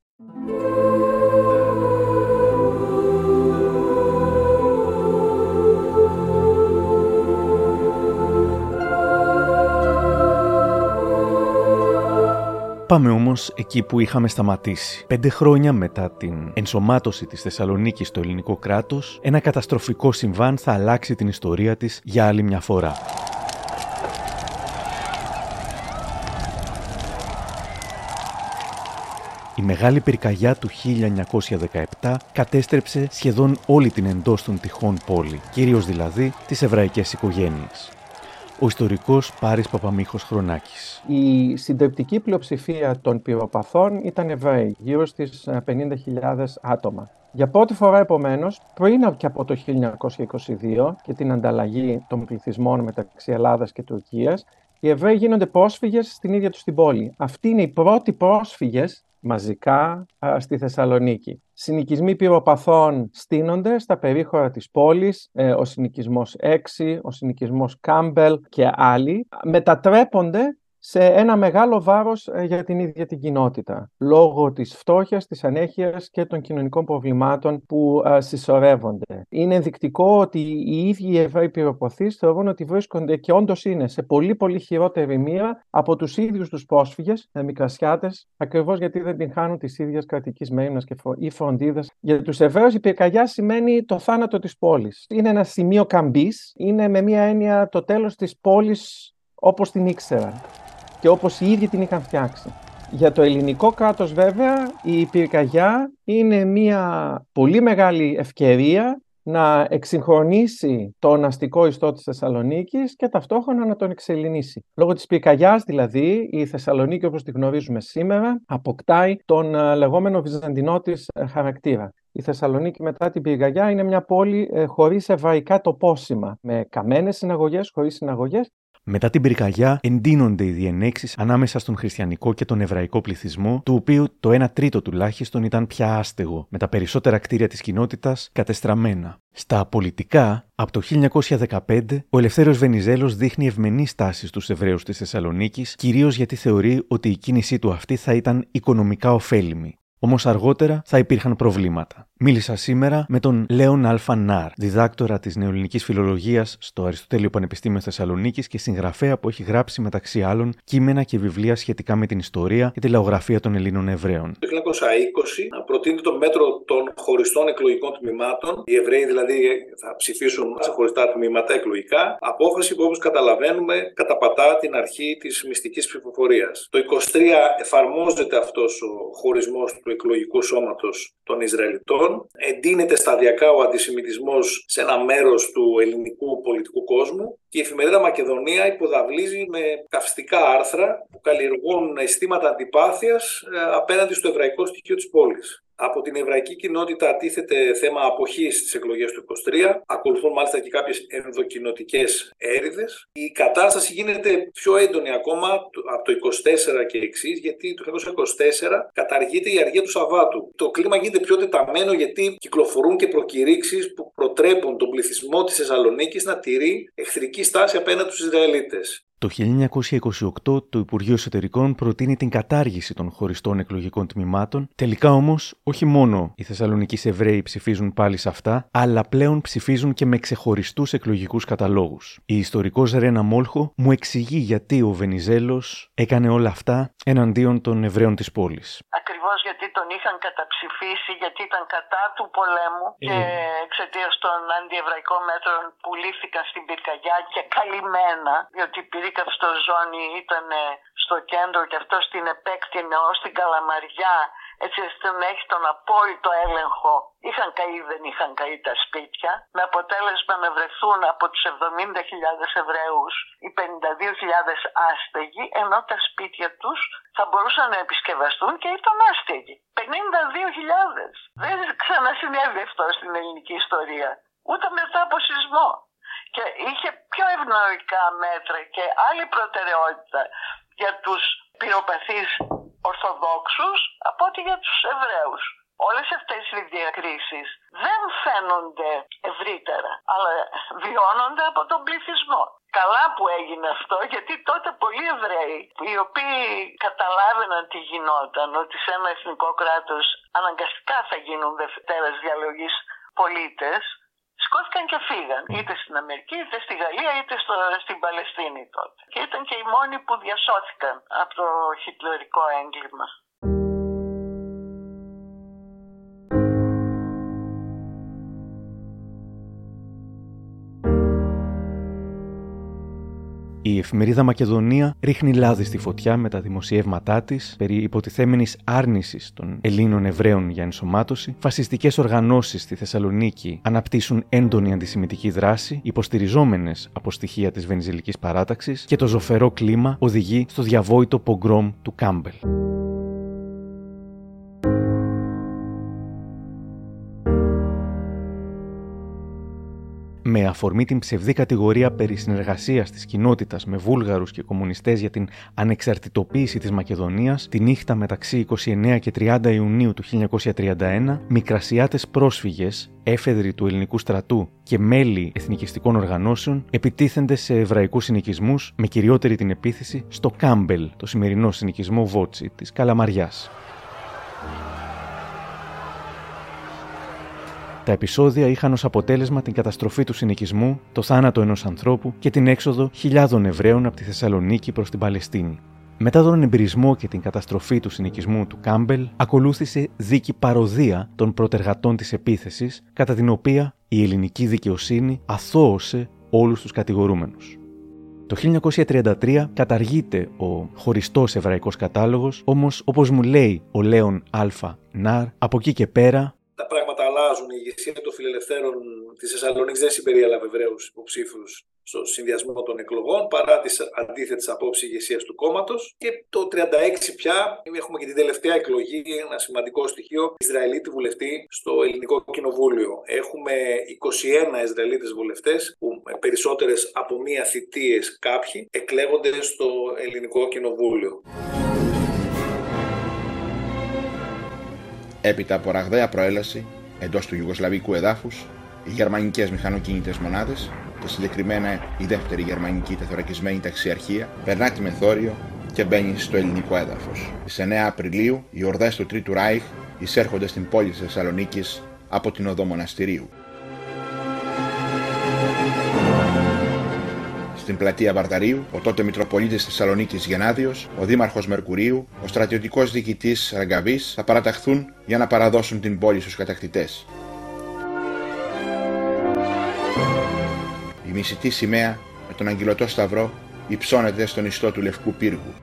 Πάμε όμως εκεί που είχαμε σταματήσει. Πέντε χρόνια μετά την ενσωμάτωση της Θεσσαλονίκης στο ελληνικό κράτος, ένα καταστροφικό συμβάν θα αλλάξει την ιστορία της για άλλη μια φορά. Η μεγάλη πυρκαγιά του 1917 κατέστρεψε σχεδόν όλη την εντός των τυχών πόλη, κυρίως δηλαδή τις εβραϊκές οικογένειες ο ιστορικός Πάρης Παπαμίχος Χρονάκης. Η συντριπτική πλειοψηφία των πυροπαθών ήταν Εβραίοι, γύρω στις 50.000 ε, άτομα. Για πρώτη φορά, επομένως, πριν και από το 1922 και την ανταλλαγή των πληθυσμών μεταξύ Ελλάδας και Τουρκίας, οι Εβραίοι γίνονται πρόσφυγες στην ίδια τους την πόλη. Αυτοί είναι οι πρώτοι πρόσφυγες μαζικά στη Θεσσαλονίκη. Συνοικισμοί πυροπαθών στείνονται στα περίχωρα της πόλης, ε, ο συνοικισμός 6, ο συνοικισμός Κάμπελ και άλλοι. Μετατρέπονται σε ένα μεγάλο βάρος ε, για την ίδια την κοινότητα, λόγω της φτώχειας, της ανέχειας και των κοινωνικών προβλημάτων που ε, συσσωρεύονται. Είναι ενδεικτικό ότι οι ίδιοι οι Εβραίοι πυροποθείς θεωρούν ότι βρίσκονται και όντως είναι σε πολύ πολύ χειρότερη μοίρα από τους ίδιους τους πρόσφυγες, με μικρασιάτες, ακριβώς γιατί δεν την χάνουν της ίδιας κρατικής μέρημνας και φρο... ή φροντίδας. Για τους Εβραίους η πυρκαγιά σημαίνει το θάνατο της πόλης. Είναι ένα σημείο καμπής, είναι με μία έννοια το τέλος της πόλης όπως την ήξεραν και όπως οι ίδιοι την είχαν φτιάξει. Για το ελληνικό κράτος βέβαια η πυρκαγιά είναι μια πολύ μεγάλη ευκαιρία να εξυγχρονίσει τον αστικό ιστό της Θεσσαλονίκης και ταυτόχρονα να τον εξελινήσει. Λόγω της πυρκαγιάς δηλαδή η Θεσσαλονίκη όπως τη γνωρίζουμε σήμερα αποκτάει τον ε, λεγόμενο βυζαντινό της ε, χαρακτήρα. Η Θεσσαλονίκη μετά την πυρκαγιά είναι μια πόλη ε, χωρίς εβραϊκά τοπόσημα, με καμένες συναγωγές, χωρίς συναγωγές μετά την πυρκαγιά, εντείνονται οι διενέξεις ανάμεσα στον χριστιανικό και τον εβραϊκό πληθυσμό, του οποίου το 1 τρίτο τουλάχιστον ήταν πια άστεγο, με τα περισσότερα κτίρια της κοινότητας κατεστραμμένα. Στα πολιτικά, από το 1915, ο Ελευθέριος Βενιζέλος δείχνει ευμενή στάση στους Εβραίους της Θεσσαλονίκης, κυρίως γιατί θεωρεί ότι η κίνησή του αυτή θα ήταν οικονομικά ωφέλιμη. Όμως αργότερα θα υπήρχαν προβλήματα. Μίλησα σήμερα με τον Λέον Αλφα Νάρ, διδάκτορα της νεοελληνικής φιλολογίας στο Αριστοτέλειο Πανεπιστήμιο Θεσσαλονίκης και συγγραφέα που έχει γράψει μεταξύ άλλων κείμενα και βιβλία σχετικά με την ιστορία και τη λαογραφία των Ελλήνων Εβραίων. Το 1920 προτείνεται το μέτρο των χωριστών εκλογικών τμήματων. Οι Εβραίοι δηλαδή θα ψηφίσουν σε χωριστά τμήματα εκλογικά. Απόφαση που όπως καταλαβαίνουμε καταπατά την αρχή της μυστικής ψηφοφορίας. Το 23 εφαρμόζεται αυτός ο χωρισμός του εκλογικού σώματος των Ισραηλιτών εντείνεται σταδιακά ο αντισημιτισμός σε ένα μέρος του ελληνικού πολιτικού κόσμου και η εφημερίδα Μακεδονία υποδαβλίζει με καυστικά άρθρα που καλλιεργούν αισθήματα αντιπάθειας ε, απέναντι στο εβραϊκό στοιχείο της πόλης. Από την εβραϊκή κοινότητα τίθεται θέμα αποχής στις εκλογές του 23. Ακολουθούν μάλιστα και κάποιες ενδοκινοτικές έρηδες. Η κατάσταση γίνεται πιο έντονη ακόμα από το 24 και εξής, γιατί το 1924 καταργείται η αργία του Σαββάτου. Το κλίμα γίνεται πιο τεταμένο γιατί κυκλοφορούν και προκηρύξεις που προτρέπουν τον πληθυσμό της Θεσσαλονίκης να τηρεί εχθρική στάση απέναντι στους Ισραηλίτες. Το 1928 το Υπουργείο Εσωτερικών προτείνει την κατάργηση των χωριστών εκλογικών τμήματων. Τελικά όμως, όχι μόνο οι Θεσσαλονικοί Εβραίοι ψηφίζουν πάλι σε αυτά, αλλά πλέον ψηφίζουν και με ξεχωριστούς εκλογικούς καταλόγους. Η ιστορικός Ρένα Μόλχο μου εξηγεί γιατί ο Βενιζέλος έκανε όλα αυτά εναντίον των Εβραίων της πόλης. Ακριβώς γιατί τον είχαν καταψηφίσει, γιατί ήταν κατά του πολέμου ε. και εξαιτίας των αντιεβραϊκών μέτρων που λήφθηκαν στην πυρκαγιά και καλυμμένα, διότι η ζώνη ήταν στο κέντρο και αυτός την επέκτηνε ως την Καλαμαριά έτσι ώστε να έχει τον απόλυτο έλεγχο. Είχαν καεί ή δεν είχαν καεί τα σπίτια με αποτέλεσμα να βρεθούν από τους 70.000 Εβραίους οι 52.000 άστεγοι ενώ τα σπίτια τους θα μπορούσαν να επισκευαστούν και ήταν άστεγοι. 52.000! Δεν ξανασυνέβη αυτό στην ελληνική ιστορία. Ούτε μετά από σεισμό και είχε πιο ευνοϊκά μέτρα και άλλη προτεραιότητα για τους πυροπαθείς Ορθοδόξους από ότι για τους Εβραίους. Όλες αυτές οι διακρίσεις δεν φαίνονται ευρύτερα, αλλά βιώνονται από τον πληθυσμό. Καλά που έγινε αυτό, γιατί τότε πολλοί Εβραίοι, οι οποίοι καταλάβαιναν τι γινόταν, ότι σε ένα εθνικό κράτος αναγκαστικά θα γίνουν δευτέρες διαλογής πολίτες, σκόθηκαν και φύγαν. Είτε στην Αμερική, είτε στη Γαλλία, είτε στο, στην Παλαιστίνη τότε. Και ήταν και οι μόνοι που διασώθηκαν από το χιτλερικό έγκλημα. Η εφημερίδα Μακεδονία ρίχνει λάδι στη φωτιά με τα δημοσιεύματά της περί υποτιθέμενης άρνησης των Ελλήνων Εβραίων για ενσωμάτωση. Φασιστικές οργανώσεις στη Θεσσαλονίκη αναπτύσσουν έντονη αντισημιτική δράση, υποστηριζόμενες από στοιχεία της Βενιζελικής παράταξης και το ζωφερό κλίμα οδηγεί στο διαβόητο πογκρόμ του Κάμπελ. Με αφορμή την ψευδή κατηγορία περί συνεργασίας της κοινότητας με Βούλγαρους και κομμουνιστές για την ανεξαρτητοποίηση της Μακεδονίας τη νύχτα μεταξύ 29 και 30 Ιουνίου του 1931, μικρασιάτες πρόσφυγες, έφεδροι του ελληνικού στρατού και μέλη εθνικιστικών οργανώσεων επιτίθενται σε εβραϊκούς συνοικισμούς με κυριότερη την επίθεση στο Κάμπελ, το σημερινό συνοικισμό Βότσι της Καλαμαριάς. Τα επεισόδια είχαν ως αποτέλεσμα την καταστροφή του συνοικισμού, το θάνατο ενός ανθρώπου και την έξοδο χιλιάδων Εβραίων από τη Θεσσαλονίκη προς την Παλαιστίνη. Μετά τον εμπειρισμό και την καταστροφή του συνοικισμού του Κάμπελ, ακολούθησε δίκη παροδία των προτεργατών της επίθεσης, κατά την οποία η ελληνική δικαιοσύνη αθώωσε όλους τους κατηγορούμενους. Το 1933 καταργείται ο χωριστός εβραϊκός κατάλογος, όμως, όπως μου λέει ο Λέον Α. Ναρ, από εκεί και πέρα φιλελευθέρων της Θεσσαλονίκης δεν συμπεριέλαβε Εβραίου υποψήφιους στο συνδυασμό των εκλογών παρά τις αντίθετες απόψεις ηγεσίας του κόμματος. Και το 1936 πια έχουμε και την τελευταία εκλογή, ένα σημαντικό στοιχείο, Ισραηλίτη βουλευτή στο Ελληνικό Κοινοβούλιο. Έχουμε 21 Ισραηλίτες βουλευτές που με περισσότερες από μία θητείες κάποιοι εκλέγονται στο Ελληνικό Κοινοβούλιο. Έπειτα από ραγδαία προέλαση εντός του Ιουγκοσλαβικού εδάφους, οι γερμανικές μηχανοκίνητε μονάδες και συγκεκριμένα η δεύτερη γερμανική τεθωρακισμένη ταξιαρχία περνά τη μεθόριο και μπαίνει στο ελληνικό έδαφος. Στις 9 Απριλίου, οι ορδές του Τρίτου Ράιχ εισέρχονται στην πόλη της Θεσσαλονίκης από την οδό Μοναστηρίου. Στην πλατεία Βαρταρίου, ο τότε Μητροπολίτης Θεσσαλονίκης Γενάδιο, ο Δήμαρχος Μερκουρίου, ο στρατιωτικός διοικητής Ραγκαβής θα παραταχθούν για να παραδώσουν την πόλη στους κατακτητές. Η μισητή σημαία με τον αγγυλωτό σταυρό υψώνεται στον ιστό του Λευκού Πύργου.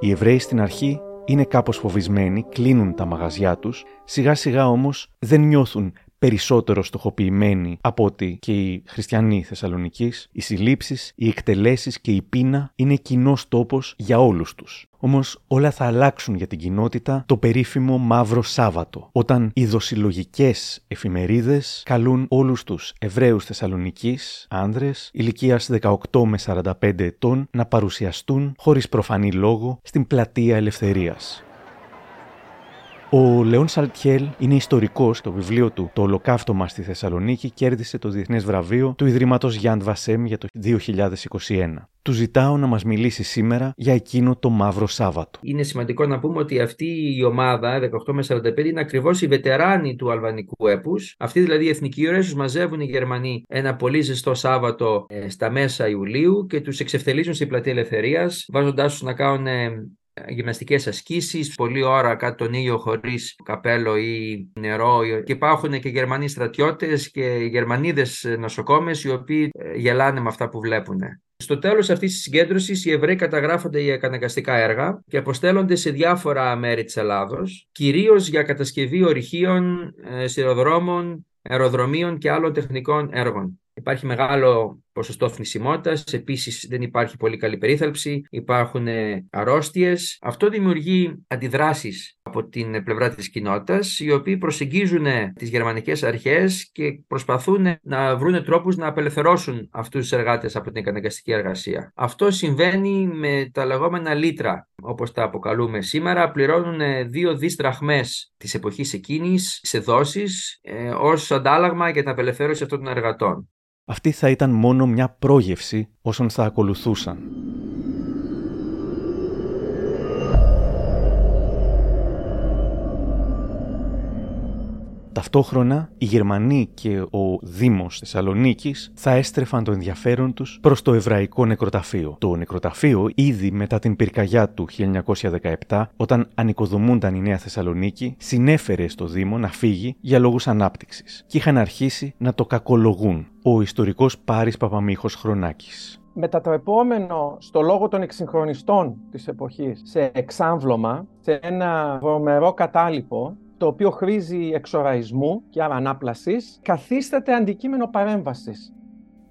Οι Εβραίοι στην αρχή είναι κάπως φοβισμένοι, κλείνουν τα μαγαζιά τους, σιγά σιγά όμως δεν νιώθουν περισσότερο στοχοποιημένοι από ότι και οι χριστιανοί Θεσσαλονική, οι συλλήψεις, οι εκτελέσεις και η πείνα είναι κοινός τόπος για όλους τους. Όμως όλα θα αλλάξουν για την κοινότητα το περίφημο Μαύρο Σάββατο, όταν οι δοσιλογικέ εφημερίδες καλούν όλους τους Εβραίους Θεσσαλονική, άνδρες, ηλικίας 18 με 45 ετών, να παρουσιαστούν χωρίς προφανή λόγο στην πλατεία Ελευθερίας. Ο Λεόν Σαλτιέλ είναι ιστορικός. Το βιβλίο του Το Ολοκαύτωμα στη Θεσσαλονίκη κέρδισε το Διεθνές Βραβείο του Ιδρύματος Γιάντ Βασέμ για το 2021. Του ζητάω να μας μιλήσει σήμερα για εκείνο το μαύρο Σάββατο. Είναι σημαντικό να πούμε ότι αυτή η ομάδα, 18 με 45, είναι ακριβώς οι βετεράνοι του αλβανικού έπους. Αυτοί δηλαδή οι εθνικοί ήρωε τους μαζεύουν οι Γερμανοί ένα πολύ ζεστό Σάββατο ε, στα μέσα Ιουλίου και τους εξευθελίζουν στην πλατεία Ελευθερίας, βάζοντάς τους να κάνουν γυμναστικές ασκήσεις, πολλή ώρα κάτω τον ήλιο χωρίς καπέλο ή νερό και υπάρχουν και Γερμανοί στρατιώτες και Γερμανίδες νοσοκόμες οι οποίοι ε, γελάνε με αυτά που βλέπουν. Στο τέλος αυτής της συγκέντρωσης, οι Εβραίοι καταγράφονται για καναγκαστικά έργα και αποστέλλονται σε διάφορα μέρη της Ελλάδος, κυρίως για κατασκευή ορυχείων, ε, σειροδρόμων, αεροδρομίων και άλλων τεχνικών έργων. Υπάρχει μεγάλο ποσοστό θνησιμότητας, επίσης δεν υπάρχει πολύ καλή περίθαλψη, υπάρχουν ε, αρρώστιες. Αυτό δημιουργεί αντιδράσεις από την πλευρά της κοινότητας, οι οποίοι προσεγγίζουν τις γερμανικές αρχές και προσπαθούν να βρουν τρόπους να απελευθερώσουν αυτούς τους εργάτες από την καταναγκαστική εργασία. Αυτό συμβαίνει με τα λεγόμενα λίτρα, όπως τα αποκαλούμε σήμερα. Πληρώνουν δύο δι τραχμέ της εποχής εκείνης σε δόσεις ε, ως αντάλλαγμα για την απελευθέρωση αυτών των εργατών. Αυτή θα ήταν μόνο μια πρόγευση όσων θα ακολουθούσαν. Ταυτόχρονα, οι Γερμανοί και ο Δήμος Θεσσαλονίκης θα έστρεφαν το ενδιαφέρον τους προς το εβραϊκό νεκροταφείο. Το νεκροταφείο, ήδη μετά την πυρκαγιά του 1917, όταν ανοικοδομούνταν η Νέα Θεσσαλονίκη, συνέφερε στο Δήμο να φύγει για λόγους ανάπτυξης και είχαν αρχίσει να το κακολογούν. Ο ιστορικός Πάρης Παπαμίχος Χρονάκης μετατρεπόμενο στο λόγο των εξυγχρονιστών της εποχής σε εξάμβλωμα, σε ένα βρωμερό κατάλοιπο, το οποίο χρήζει εξοραϊσμού και άρα ανάπλασης, καθίσταται αντικείμενο παρέμβασης.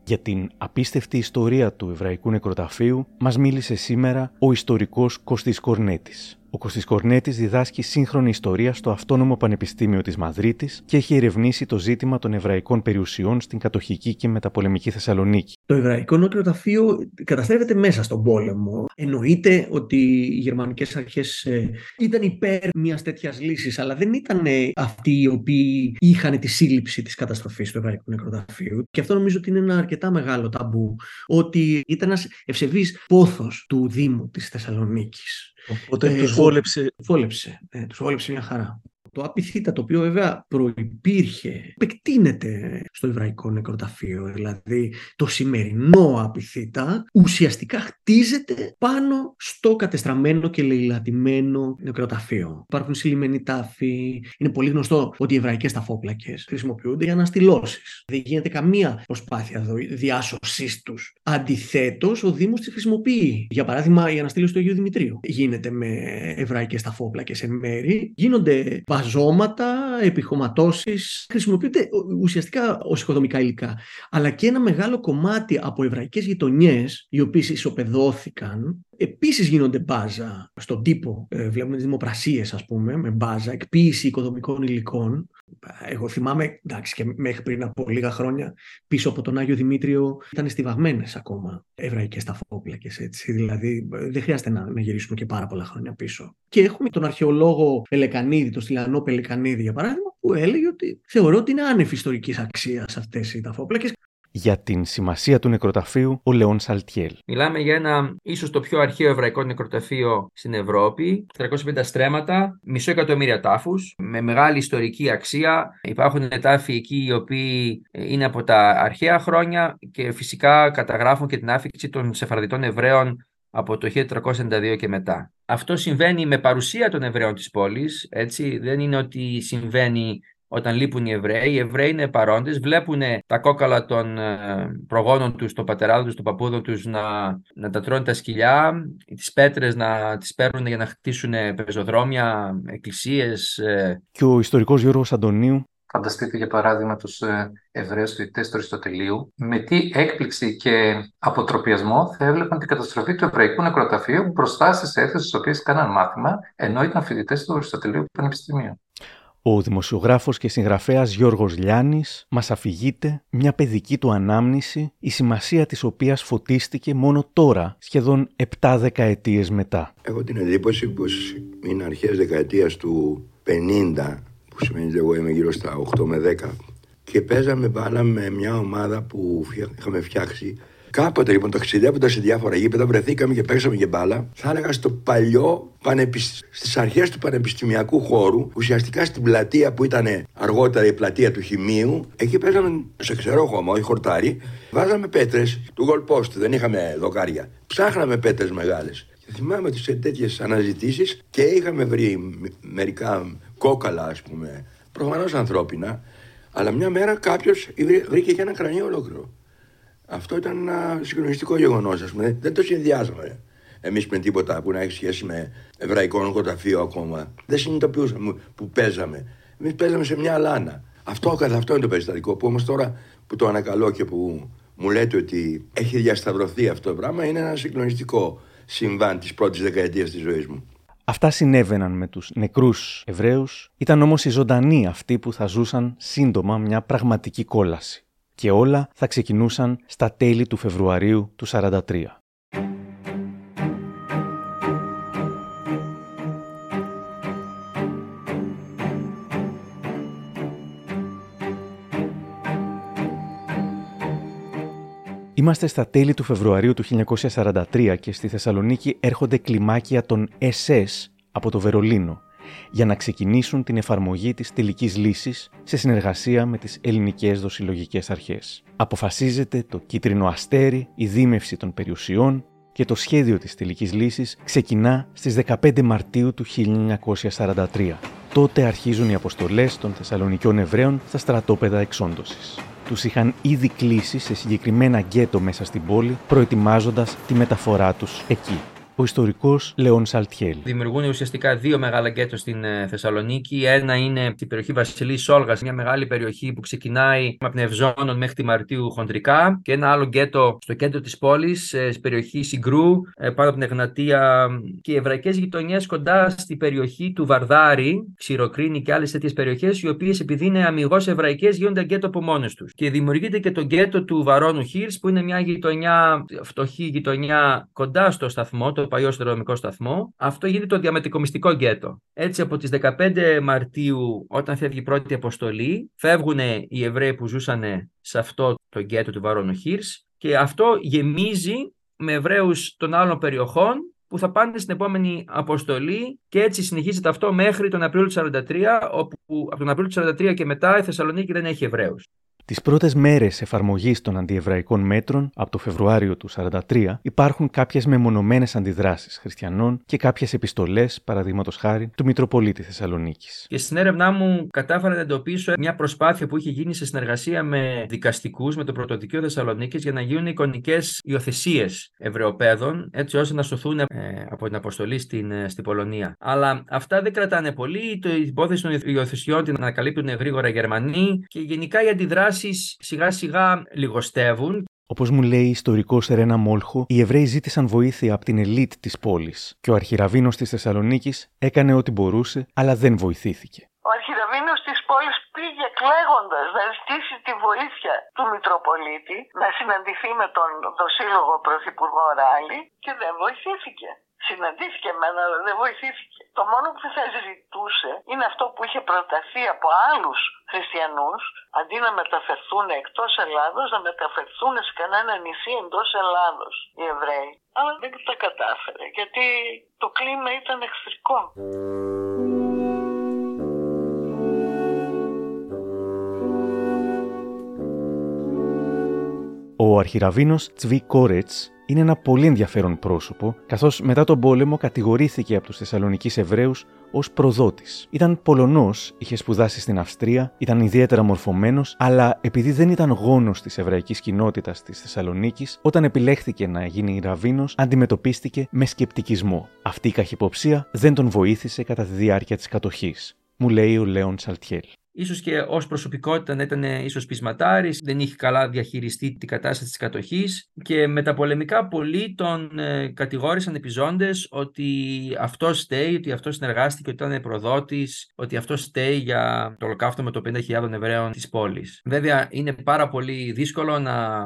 Για την απίστευτη ιστορία του Εβραϊκού Νεκροταφείου μας μίλησε σήμερα ο ιστορικός Κωστής Κορνέτης. Ο Κωστής Κορνέτης διδάσκει σύγχρονη ιστορία στο Αυτόνομο Πανεπιστήμιο της Μαδρίτης και έχει ερευνήσει το ζήτημα των εβραϊκών περιουσιών στην κατοχική και μεταπολεμική Θεσσαλονίκη. Το Εβραϊκό Νότιο καταστρέφεται μέσα στον πόλεμο. Εννοείται ότι οι γερμανικές αρχές ε, ήταν υπέρ μιας τέτοιας λύσης, αλλά δεν ήταν αυτοί οι οποίοι είχαν τη σύλληψη της καταστροφής του Εβραϊκού Νεκροταφείου. Και αυτό νομίζω ότι είναι ένα αρκετά μεγάλο ταμπού. Ότι ήταν ένας ευσεβής πόθος του Δήμου της Θεσσαλονίκης. Οπότε ε, τους βόλεψε. Βόλεψε, ε, τους βόλεψε μια χαρά. Το απειθήτα το οποίο βέβαια προϋπήρχε, επεκτείνεται στο εβραϊκό νεκροταφείο. Δηλαδή το σημερινό απειθήτα ουσιαστικά χτίζεται πάνω στο κατεστραμμένο και λαιλατημένο νεκροταφείο. Υπάρχουν συλλημμένοι τάφοι. Είναι πολύ γνωστό ότι οι εβραϊκές ταφόπλακες χρησιμοποιούνται για αναστηλώσεις. Δεν γίνεται καμία προσπάθεια διάσωσής τους. Αντιθέτως, ο Δήμος τις χρησιμοποιεί. Για παράδειγμα, η αναστήλωση του Αγίου Δημητρίου γίνεται με εβραϊκές ταφόπλακες εν μέρη. Γίνονται βαζώματα, επιχωματώσεις, χρησιμοποιούνται ουσιαστικά ως οικοδομικά υλικά. Αλλά και ένα μεγάλο κομμάτι από εβραϊκές γειτονιές, οι οποίες ισοπεδώθηκαν, επίσης γίνονται μπάζα στον τύπο. Ε, βλέπουμε τις δημοπρασίες, ας πούμε, με μπάζα, εκποίηση οικοδομικών υλικών. Εγώ θυμάμαι, εντάξει, και μέχρι πριν από λίγα χρόνια, πίσω από τον Άγιο Δημήτριο ήταν στιβαγμένες ακόμα εβραϊκές ταφόπλακες, έτσι. Δηλαδή, δεν χρειάζεται να, να γυρίσουμε και πάρα πολλά χρόνια πίσω. Και έχουμε τον αρχαιολόγο Πελεκανίδη, τον Στυλιανό Πελεκανίδη, για παράδειγμα, που έλεγε ότι θεωρώ ότι είναι άνευ ιστορικής αξίας αυτές οι ταφόπλακες για την σημασία του νεκροταφείου ο Λεόν Σαλτιέλ. Μιλάμε για ένα ίσως το πιο αρχαίο εβραϊκό νεκροταφείο στην Ευρώπη. 350 στρέμματα, μισό εκατομμύρια τάφους, με μεγάλη ιστορική αξία. Υπάρχουν τάφοι εκεί οι οποίοι είναι από τα αρχαία χρόνια και φυσικά καταγράφουν και την άφηξη των Σεφαρδιτών Εβραίων από το 1392 και μετά. Αυτό συμβαίνει με παρουσία των Εβραίων της πόλης, έτσι, δεν είναι ότι συμβαίνει όταν λείπουν οι Εβραίοι. Οι Εβραίοι είναι παρόντες, βλέπουν τα κόκαλα των ε, προγόνων τους, των πατεράδων τους, των παππούδων τους να, να τα τρώνε τα σκυλιά, τις πέτρες να τις παίρνουν για να χτίσουν πεζοδρόμια, εκκλησίες. Ε. Και ο ιστορικός Γιώργος Αντωνίου. Φανταστείτε για παράδειγμα τους ε, Εβραίους φοιτητές του Αριστοτελείου, με τι έκπληξη και αποτροπιασμό θα έβλεπαν την καταστροφή του Εβραϊκού Νεκροταφείου μπροστά στις αίθουσες στις οποίες κάναν μάθημα, ενώ ήταν φοιτητές του Αριστοτελείου Πανεπιστημίου. Ο δημοσιογράφος και συγγραφέας Γιώργος Λιάνης μας αφηγείται μια παιδική του ανάμνηση, η σημασία της οποίας φωτίστηκε μόνο τώρα, σχεδόν 7 δεκαετίες μετά. Έχω την εντύπωση πως είναι αρχές δεκαετίας του 50, που σημαίνει ότι εγώ είμαι γύρω στα 8 με 10, και παίζαμε μπάλα με μια ομάδα που είχαμε φτιάξει Κάποτε λοιπόν ταξιδεύοντας σε διάφορα γήπεδα βρεθήκαμε και παίξαμε και μπάλα. Θα έλεγα στο παλιό πανεπισ... στις αρχές του πανεπιστημιακού χώρου, ουσιαστικά στην πλατεία που ήταν αργότερα η πλατεία του Χημείου, εκεί παίζαμε σε ξερό χώμα, όχι χορτάρι. Βάζαμε πέτρες του goal δεν είχαμε δοκάρια. Ψάχναμε πέτρες μεγάλες. Και θυμάμαι ότι σε τέτοιες αναζητήσεις και είχαμε βρει μερικά κόκαλα, ας πούμε, προφανώς ανθρώπινα, αλλά μια μέρα κάποιος βρήκε και ένα κρανίο ολόκληρο. Αυτό ήταν ένα συγκλονιστικό γεγονός, ας πούμε. Δεν το συνδυάζαμε εμείς με τίποτα που να έχει σχέση με εβραϊκό νοικοταφείο ακόμα. Δεν συνειδητοποιούσαμε που παίζαμε. Εμείς παίζαμε σε μια λάνα. Αυτό καθ' αυτό είναι το περιστατικό που όμως τώρα που το ανακαλώ και που μου λέτε ότι έχει διασταυρωθεί αυτό το πράγμα είναι ένα συγκλονιστικό συμβάν της πρώτης δεκαετίας της ζωής μου. Αυτά συνέβαιναν με τους νεκρούς Εβραίους, ήταν όμως οι ζωντανοί αυτοί που θα ζούσαν σύντομα μια πραγματική κόλαση και όλα θα ξεκινούσαν στα τέλη του Φεβρουαρίου του 43. Είμαστε στα τέλη του Φεβρουαρίου του 1943 και στη Θεσσαλονίκη έρχονται κλιμάκια των SS από το Βερολίνο για να ξεκινήσουν την εφαρμογή της τελικής λύσης σε συνεργασία με τις ελληνικές δοσιλογικές αρχές. Αποφασίζεται το κίτρινο αστέρι, η δίμευση των περιουσιών και το σχέδιο της τελικής λύσης ξεκινά στις 15 Μαρτίου του 1943. Τότε αρχίζουν οι αποστολές των Θεσσαλονικιών Εβραίων στα στρατόπεδα εξόντωσης. Τους είχαν ήδη κλείσει σε συγκεκριμένα γκέτο μέσα στην πόλη, προετοιμάζοντας τη μεταφορά τους εκεί. Ο ιστορικός Λεόν Σαλτιέλ. Δημιουργούν ουσιαστικά δύο μεγάλα γκέτο στην ε, Θεσσαλονίκη. Ένα είναι στην περιοχή Βασιλίσσης Όλγας, μια μεγάλη περιοχή που ξεκινάει από την Ευζώνων μέχρι τη Μαρτίου χοντρικά. Και ένα άλλο γκέτο στο κέντρο της πόλης, ε, στην περιοχή Συγκρού, ε, πάνω από την Εγνατία. Και οι εβραϊκές γειτονιές κοντά στη περιοχή του Βαρδάρη, Ξηροκρίνη και άλλες τέτοιες περιοχές, οι οποίες επειδή είναι αμιγώς εβραϊκές γίνονται γκέτο από μόνες τους. Και δημιουργείται και το γκέτο του Βαρόνου Χιρς, που είναι μια γειτονιά, φτωχή γειτονιά κοντά στο σταθμό, το παλιό σιδηροδρομικό σταθμό. Αυτό γίνεται το διαμετακομιστικό γκέτο. Έτσι, από τις 15 Μαρτίου, όταν φεύγει η πρώτη αποστολή, φεύγουν οι Εβραίοι που ζούσαν σε αυτό το γκέτο του Βαρόνου Χίρ και αυτό γεμίζει με Εβραίους των άλλων περιοχών που θα πάνε στην επόμενη αποστολή και έτσι συνεχίζεται αυτό μέχρι τον Απρίλιο του 1943, όπου από τον Απρίλιο του 1943 και μετά η Θεσσαλονίκη δεν έχει Εβραίους. Τις πρώτες μέρες εφαρμογής των αντιεβραϊκών μέτρων, από το Φεβρουάριο του 1943, υπάρχουν κάποιες μεμονωμένες αντιδράσεις χριστιανών και κάποιες επιστολές, παραδείγματος χάρη, του Μητροπολίτη Θεσσαλονίκης. Και στην έρευνά μου κατάφερα να εντοπίσω μια προσπάθεια που είχε γίνει σε συνεργασία με δικαστικούς, με το Πρωτοδικείο Θεσσαλονίκης, για να γίνουν εικονικές υιοθεσίες Ευρωπαίδων, έτσι ώστε να σωθούν ε, από την αποστολή στην, ε, στην Πολωνία. Αλλά αυτά δεν κρατάνε πολύ. Το υπόθεση των υιοθεσιών την ανακαλύπτουν γρήγορα οι Γερμανοί και γενικά οι αντιδράσεις σιγά σιγά λιγοστεύουν. Όπως μου λέει η ιστορικός Ρένα Μόλχο, οι Εβραίοι ζήτησαν βοήθεια από την ελίτ της πόλης και ο αρχιραβίνος της Θεσσαλονίκης έκανε ό,τι μπορούσε, αλλά δεν βοηθήθηκε. Ο αρχιραβίνος της πόλης πήγε κλαίγοντας να ζητήσει τη βοήθεια του Μητροπολίτη να συναντηθεί με τον δοσύλλογο Πρωθυπουργό Ράλη και δεν βοηθήθηκε. Συναντήθηκε με αλλά δεν βοηθήθηκε. Το μόνο που θα ζητούσε είναι αυτό που είχε προταθεί από άλλους χριστιανούς, αντί να μεταφερθούν εκτός Ελλάδος, να μεταφερθούν σε κανένα νησί εντός Ελλάδος οι Εβραίοι. Αλλά δεν τα κατάφερε, γιατί το κλίμα ήταν εχθρικό. Ο αρχιραβίνος Τσβί Κόρετς είναι ένα πολύ ενδιαφέρον πρόσωπο, καθώς μετά τον πόλεμο κατηγορήθηκε από τους Θεσσαλονικοί Εβραίους ως προδότης. Ήταν Πολωνός, είχε σπουδάσει στην Αυστρία, ήταν ιδιαίτερα μορφωμένος, αλλά επειδή δεν ήταν γόνος της εβραϊκής κοινότητας της Θεσσαλονίκης, όταν επιλέχθηκε να γίνει ραβίνος, αντιμετωπίστηκε με σκεπτικισμό. Αυτή η καχυποψία δεν τον βοήθησε κατά τη διάρκεια της κατοχής. Μου λέει ο Λέον Σαλτιέλ ίσως και ως προσωπικότητα να ήταν ίσως πεισματάρης, δεν είχε καλά διαχειριστεί την κατάσταση της κατοχής και με τα πολεμικά πολλοί τον ε, κατηγόρησαν επιζώντες ότι αυτός στέει, ότι αυτός συνεργάστηκε, ότι ήταν προδότης, ότι αυτός στέει για το ολοκαύτωμα με το 50.000 Εβραίων της πόλης. Βέβαια είναι πάρα πολύ δύσκολο να,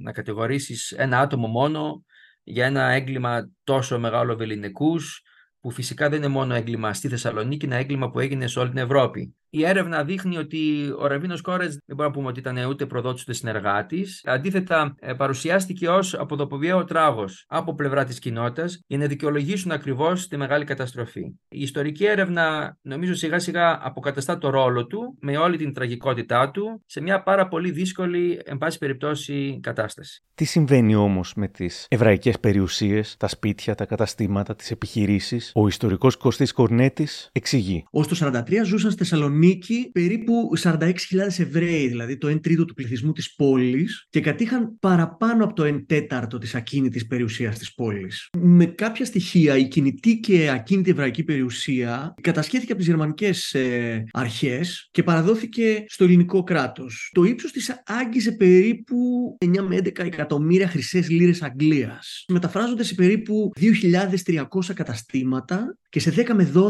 να κατηγορήσεις ένα άτομο μόνο για ένα έγκλημα τόσο μεγάλο βεληνικούς, που φυσικά δεν είναι μόνο έγκλημα στη Θεσσαλονίκη, είναι έγκλημα που έγινε σε όλη την Ευρώπη. Η έρευνα δείχνει ότι ο Ραβίνο Κόρετ δεν μπορούμε να πούμε ότι ήταν ούτε προδότης ούτε συνεργάτης. Αντίθετα, ε, παρουσιάστηκε ως αποδοποβιαίο τράγος από πλευρά της κοινότητας για να δικαιολογήσουν ακριβώς τη μεγάλη καταστροφή. Η ιστορική έρευνα, νομίζω, σιγά σιγά αποκαταστά το ρόλο του με όλη την τραγικότητά του σε μια πάρα πολύ δύσκολη, εν πάση περιπτώσει, κατάσταση. Τι συμβαίνει όμως με τις εβραϊκές περιουσίες, τα σπίτια, τα καταστήματα, τις επιχειρήσεις; Ο ιστορικός Κωστής Κορνέτης εξηγεί. Ω το 43 ζούσαν στη Θεσσαλονίκη Θεσσαλονίκη περίπου 46.000 Εβραίοι, δηλαδή το 1 τρίτο του πληθυσμού της πόλης και κατήχαν παραπάνω από το 1 τέταρτο της ακίνητης περιουσίας της πόλης. Με κάποια στοιχεία η κινητή και ακίνητη εβραϊκή περιουσία κατασχέθηκε από τις γερμανικές ε, αρχές και παραδόθηκε στο ελληνικό κράτος. Το ύψος της άγγιζε περίπου 9 με 11 εκατομμύρια χρυσές λίρες Αγγλίας. Μεταφράζονται σε περίπου 2.300 καταστήματα και σε 10 με 12.000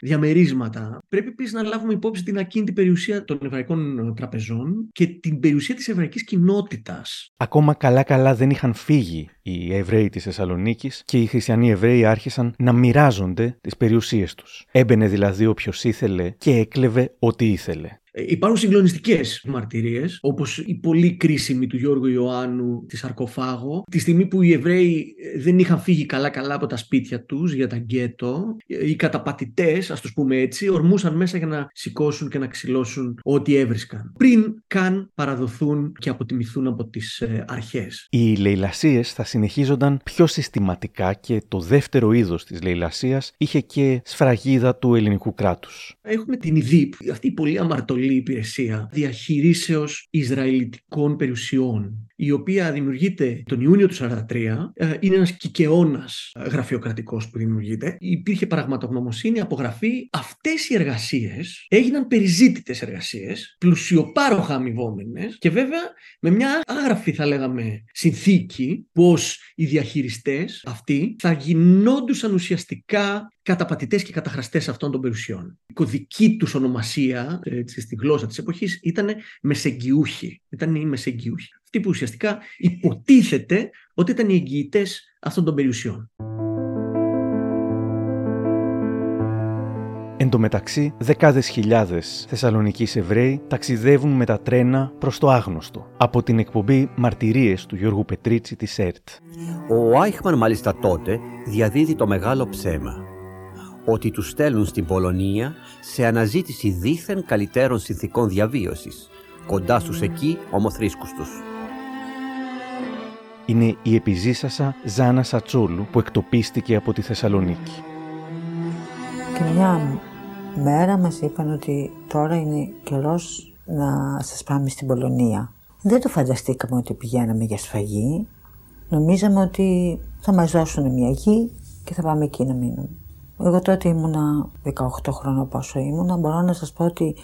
διαμερίσματα. Πρέπει επίσης να λάβουμε υπόψη την ακίνητη περιουσία των εβραϊκών τραπεζών και την περιουσία της εβραϊκής κοινότητας. Ακόμα καλά-καλά δεν είχαν φύγει οι Εβραίοι της Θεσσαλονίκης και οι χριστιανοί Εβραίοι άρχισαν να μοιράζονται τις περιουσίες τους. Έμπαινε δηλαδή όποιος ήθελε και έκλεβε ό,τι ήθελε. Ε, υπάρχουν συγκλονιστικές μαρτυρίες, όπως η πολύ κρίσιμη του Γιώργου Ιωάννου της Σαρκοφάγο, τη στιγμή που οι Εβραίοι ε, δεν είχαν φύγει καλά-καλά από τα σπίτια τους για τα γκέτο, ε, οι καταπατητές, ας το πούμε έτσι, ορμούσαν μέσα για να σηκώσουν και να ξυλώσουν ό,τι έβρισκαν. Πριν καν παραδοθούν και αποτιμηθούν από τις αρχές. Οι λαιλασίε θα συνεχίζονταν πιο συστηματικά και το δεύτερο είδος της λαιλασία είχε και σφραγίδα του ελληνικού κράτους. Έχουμε την ΙΔΙΠ, αυτή η πολύ αμαρτωλή υπηρεσία διαχειρίσεως Ισραηλιτικών περιουσιών. Η οποία δημιουργείται τον Ιούνιο του 1943. Ε, είναι ένας κικαιώνας γραφειοκρατικός που δημιουργείται. Υπήρχε πραγματογνωμοσύνη, απογραφή. Αυτές οι εργασίες έγιναν περιζήτητες εργασίες, πλουσιοπάροχα αμοιβόμενες και βέβαια με μια άγραφη θα λέγαμε συνθήκη πως οι διαχειριστές αυτοί θα γινόντουσαν ουσιαστικά καταπατητές και καταχραστές αυτών των περιουσιών. Η κωδική τους ονομασία έτσι, στη γλώσσα της εποχής ήταν μεσεγγιούχοι. Ήταν οι μεσεγγιούχοι. Αυτοί που ουσιαστικά υποτίθεται ότι ήταν οι εγγυητές αυτών των περιουσιών. Εν τω μεταξύ, δεκάδες χιλιάδες Θεσσαλονικοί Εβραίοι ταξιδεύουν με τα τρένα προς το άγνωστο. Από την εκπομπή Μαρτυρίες του Γιώργου Πετρίτσι της ΕΡΤ. Ο Άιχμαν μάλιστα τότε διαδίδει το μεγάλο ψέμα ότι τους στέλνουν στην Πολωνία σε αναζήτηση δίθεν καλύτερων συνθήκων διαβίωσης, κοντά στους εκεί ομοθρήσκους τους. Είναι η επιζήσασα Ζάνα Σατσόλου που εκτοπίστηκε από τη Θεσσαλονίκη. Και μια μέρα μας είπαν ότι τώρα είναι καιρός να σας πάμε στην Πολωνία. Δεν το φανταστήκαμε ότι πηγαίναμε για σφαγή. Νομίζαμε ότι θα μας δώσουν μια γη και θα πάμε εκεί να μείνουμε. Εγώ τότε ήμουνα 18 χρόνια πόσο ήμουνα. Μπορώ να σας πω ότι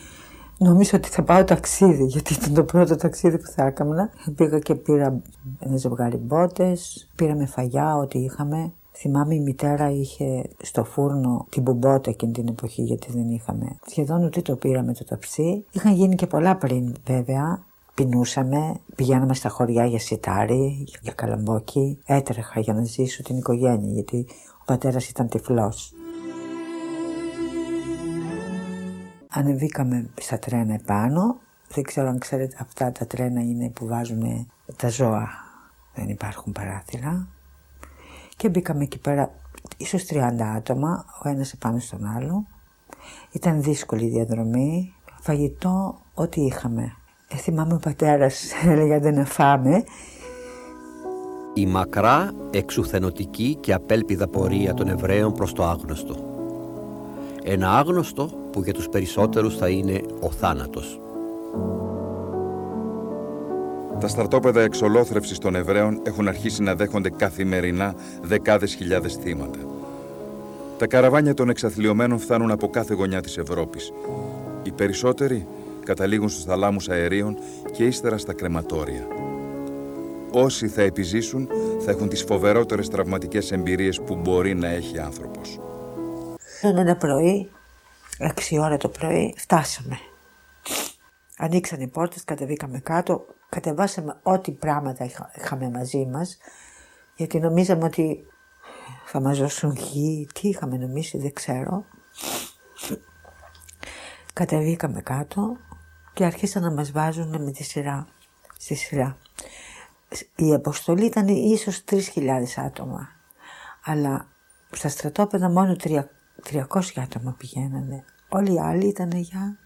νομίζω ότι θα πάω ταξίδι, γιατί ήταν το πρώτο ταξίδι που θα έκανα. Πήγα και πήρα ένα ζευγάρι μπότες, πήραμε φαγιά, ό,τι είχαμε. Θυμάμαι η μητέρα είχε στο φούρνο την μπουμπότα εκείνη την εποχή γιατί δεν είχαμε. Σχεδόν ούτε το πήραμε το ταψί. Είχαν γίνει και πολλά πριν βέβαια. Πεινούσαμε, πηγαίναμε στα χωριά για σιτάρι, για καλαμπόκι. Έτρεχα για να ζήσω την οικογένεια γιατί ο πατέρας ήταν τυφλός. Ανεβήκαμε στα τρένα επάνω. Δεν ξέρω αν ξέρετε αυτά τα τρένα είναι που βάζουν τα ζώα. Δεν υπάρχουν παράθυρα. Και μπήκαμε εκεί πέρα ίσως 30 άτομα, ο ένας επάνω στον άλλο. Ήταν δύσκολη η διαδρομή. Φαγητό, ό,τι είχαμε. Ε, θυμάμαι ο πατέρας έλεγε δεν να φάμε. Η μακρά, εξουθενωτική και απέλπιδα πορεία των Εβραίων προς το άγνωστο. Ένα άγνωστο που για τους περισσότερους θα είναι ο θάνατος. Τα στρατόπεδα εξολόθρευσης των Εβραίων έχουν αρχίσει να δέχονται καθημερινά δεκάδες χιλιάδες θύματα. Τα καραβάνια των εξαθλειωμένων φτάνουν από κάθε γωνιά της Ευρώπης. Οι περισσότεροι καταλήγουν στους θαλάμους αερίων και ύστερα στα κρεματόρια. Όσοι θα επιζήσουν θα έχουν τις φοβερότερες τραυματικές εμπειρίες που μπορεί να έχει άνθρωπος. Ένα πρωί, 6 ώρα το πρωί, φτάσαμε. Ανοίξαν οι πόρτες, κατεβήκαμε κάτω, κατεβάσαμε ό,τι πράγματα είχαμε μαζί μας, γιατί νομίζαμε ότι θα μας δώσουν γη, τι είχαμε νομίσει, δεν ξέρω. Κατεβήκαμε κάτω και αρχίσαν να μας βάζουν με τη σειρά, στη σειρά. Η αποστολή ήταν ίσως 3.000 άτομα, αλλά στα στρατόπεδα μόνο 300 άτομα πηγαίνανε. Όλοι οι άλλοι ήταν για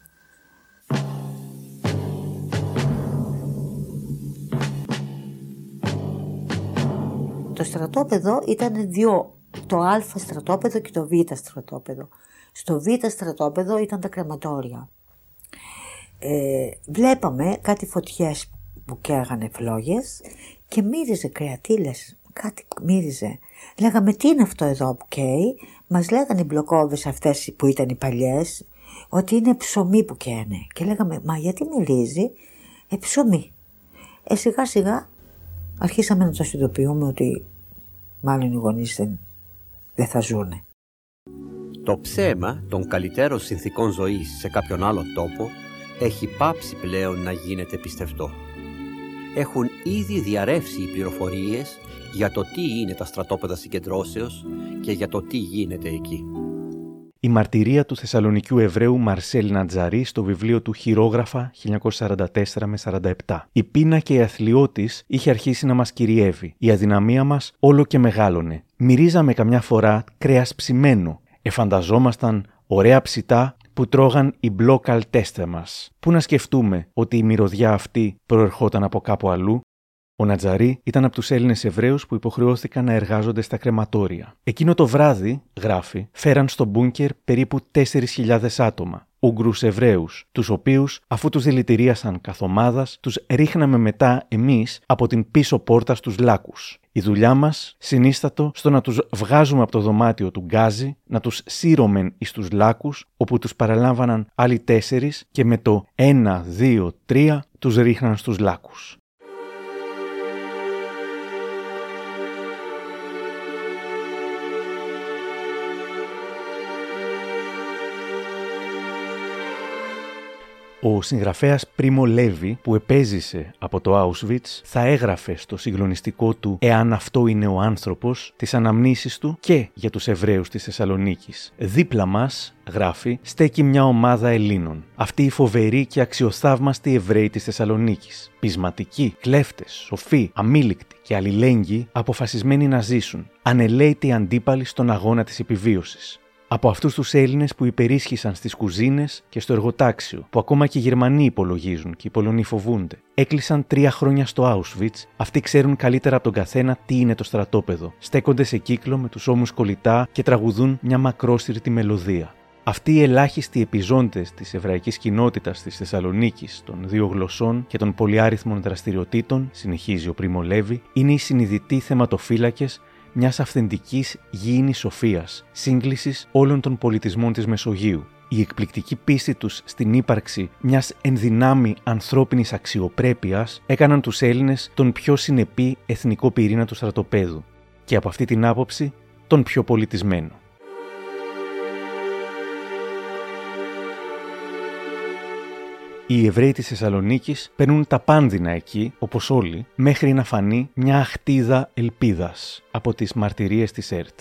Το στρατόπεδο ήταν δύο, το α στρατόπεδο και το β στρατόπεδο. Στο β στρατόπεδο ήταν τα κρεματόρια. Ε, βλέπαμε κάτι φωτιές που καίγανε φλόγες και μύριζε κρεατήλες, κάτι μύριζε. Λέγαμε τι είναι αυτό εδώ που καίει, μας λέγανε οι μπλοκόβες αυτές που ήταν οι παλιές, ότι είναι ψωμί που καίνε. Και λέγαμε, μα γιατί μυρίζει, ε ψωμί. Ε σιγά σιγά αρχίσαμε να το συνειδητοποιούμε ότι μάλλον οι γονείς δεν, δεν θα ζούνε. Το ψέμα των καλύτερων συνθήκων ζωής σε κάποιον άλλο τόπο έχει πάψει πλέον να γίνεται πιστευτό. Έχουν ήδη διαρρεύσει οι πληροφορίες για το τι είναι τα στρατόπεδα συγκεντρώσεως και για το τι γίνεται εκεί. Η μαρτυρία του Θεσσαλονικιού Εβραίου Μαρσέλ Νατζαρή στο βιβλίο του Χειρόγραφα 1944 με 47. Η πείνα και η αθλειώτη είχε αρχίσει να μας κυριεύει. Η αδυναμία μας όλο και μεγάλωνε. Μυρίζαμε καμιά φορά κρέας ψημένο. Εφανταζόμασταν ωραία ψητά που τρώγαν οι μπλόκαλ τέστε μας. Πού να σκεφτούμε ότι η μυρωδιά αυτή προερχόταν από κάπου αλλού; Ο Νατζαρή ήταν από τους Έλληνες Εβραίους που υποχρεώθηκαν να εργάζονται στα κρεματόρια. Εκείνο το βράδυ, γράφει, φέραν στο μπούνκερ περίπου 4.000 άτομα. Ούγγρους Εβραίους, τους οποίους αφού τους δηλητηρίασαν καθ' ομάδας, τους ρίχναμε μετά εμείς από την πίσω πόρτα στους λάκους. Η δουλειά μας συνίστατο στο να τους βγάζουμε από το δωμάτιο του γκάζι, να τους σύρωμεν εις τους λάκους, όπου τους παραλάμβαναν άλλοι τέσσερις και με το 1, 2, 3 τους ρίχναν στους λάκους. Ο συγγραφέας Πρίμο Λέβη, που επέζησε από το Auschwitz, θα έγραφε στο συγκλονιστικό του «Εάν αυτό είναι ο άνθρωπος» τις αναμνήσεις του και για τους Εβραίους της Θεσσαλονίκης. Δίπλα μας, γράφει, στέκει μια ομάδα Ελλήνων. Αυτοί οι φοβεροί και αξιοθαύμαστοι Εβραίοι της Θεσσαλονίκης. Πεισματικοί, κλέφτες, σοφοί, αμήλικτοι και αλληλέγγυοι, αποφασισμένοι να ζήσουν. Ανελαίτη αντίπαλοι στον αγώνα της επιβίωσης από αυτούς τους Έλληνες που υπερίσχυσαν στις κουζίνες και στο εργοτάξιο, που ακόμα και οι Γερμανοί υπολογίζουν και οι Πολωνοί φοβούνται. Έκλεισαν τρία χρόνια στο Auschwitz, αυτοί ξέρουν καλύτερα από τον καθένα τι είναι το στρατόπεδο. Στέκονται σε κύκλο με τους ώμους κολλητά και τραγουδούν μια μακρόστηρτη μελωδία. Αυτοί οι ελάχιστοι επιζώντες της εβραϊκής κοινότητας της Θεσσαλονίκης, των δύο γλωσσών και των πολυάριθμων δραστηριοτήτων, συνεχίζει ο Πρίμο Λέβη, είναι οι συνειδητοί θεματοφύλακες μιας αυθεντικής γήινης σοφίας, σύγκλησης όλων των πολιτισμών της Μεσογείου. Η εκπληκτική πίστη τους στην ύπαρξη μιας ενδυνάμει ανθρώπινης αξιοπρέπειας έκαναν τους Έλληνες τον πιο συνεπή εθνικό πυρήνα του στρατοπέδου και από αυτή την άποψη τον πιο πολιτισμένο. Οι Εβραίοι της Θεσσαλονίκης παίρνουν τα πάνδυνα εκεί, όπως όλοι, μέχρι να φανεί μια αχτίδα ελπίδας από τις μαρτυρίες της ΕΡΤ.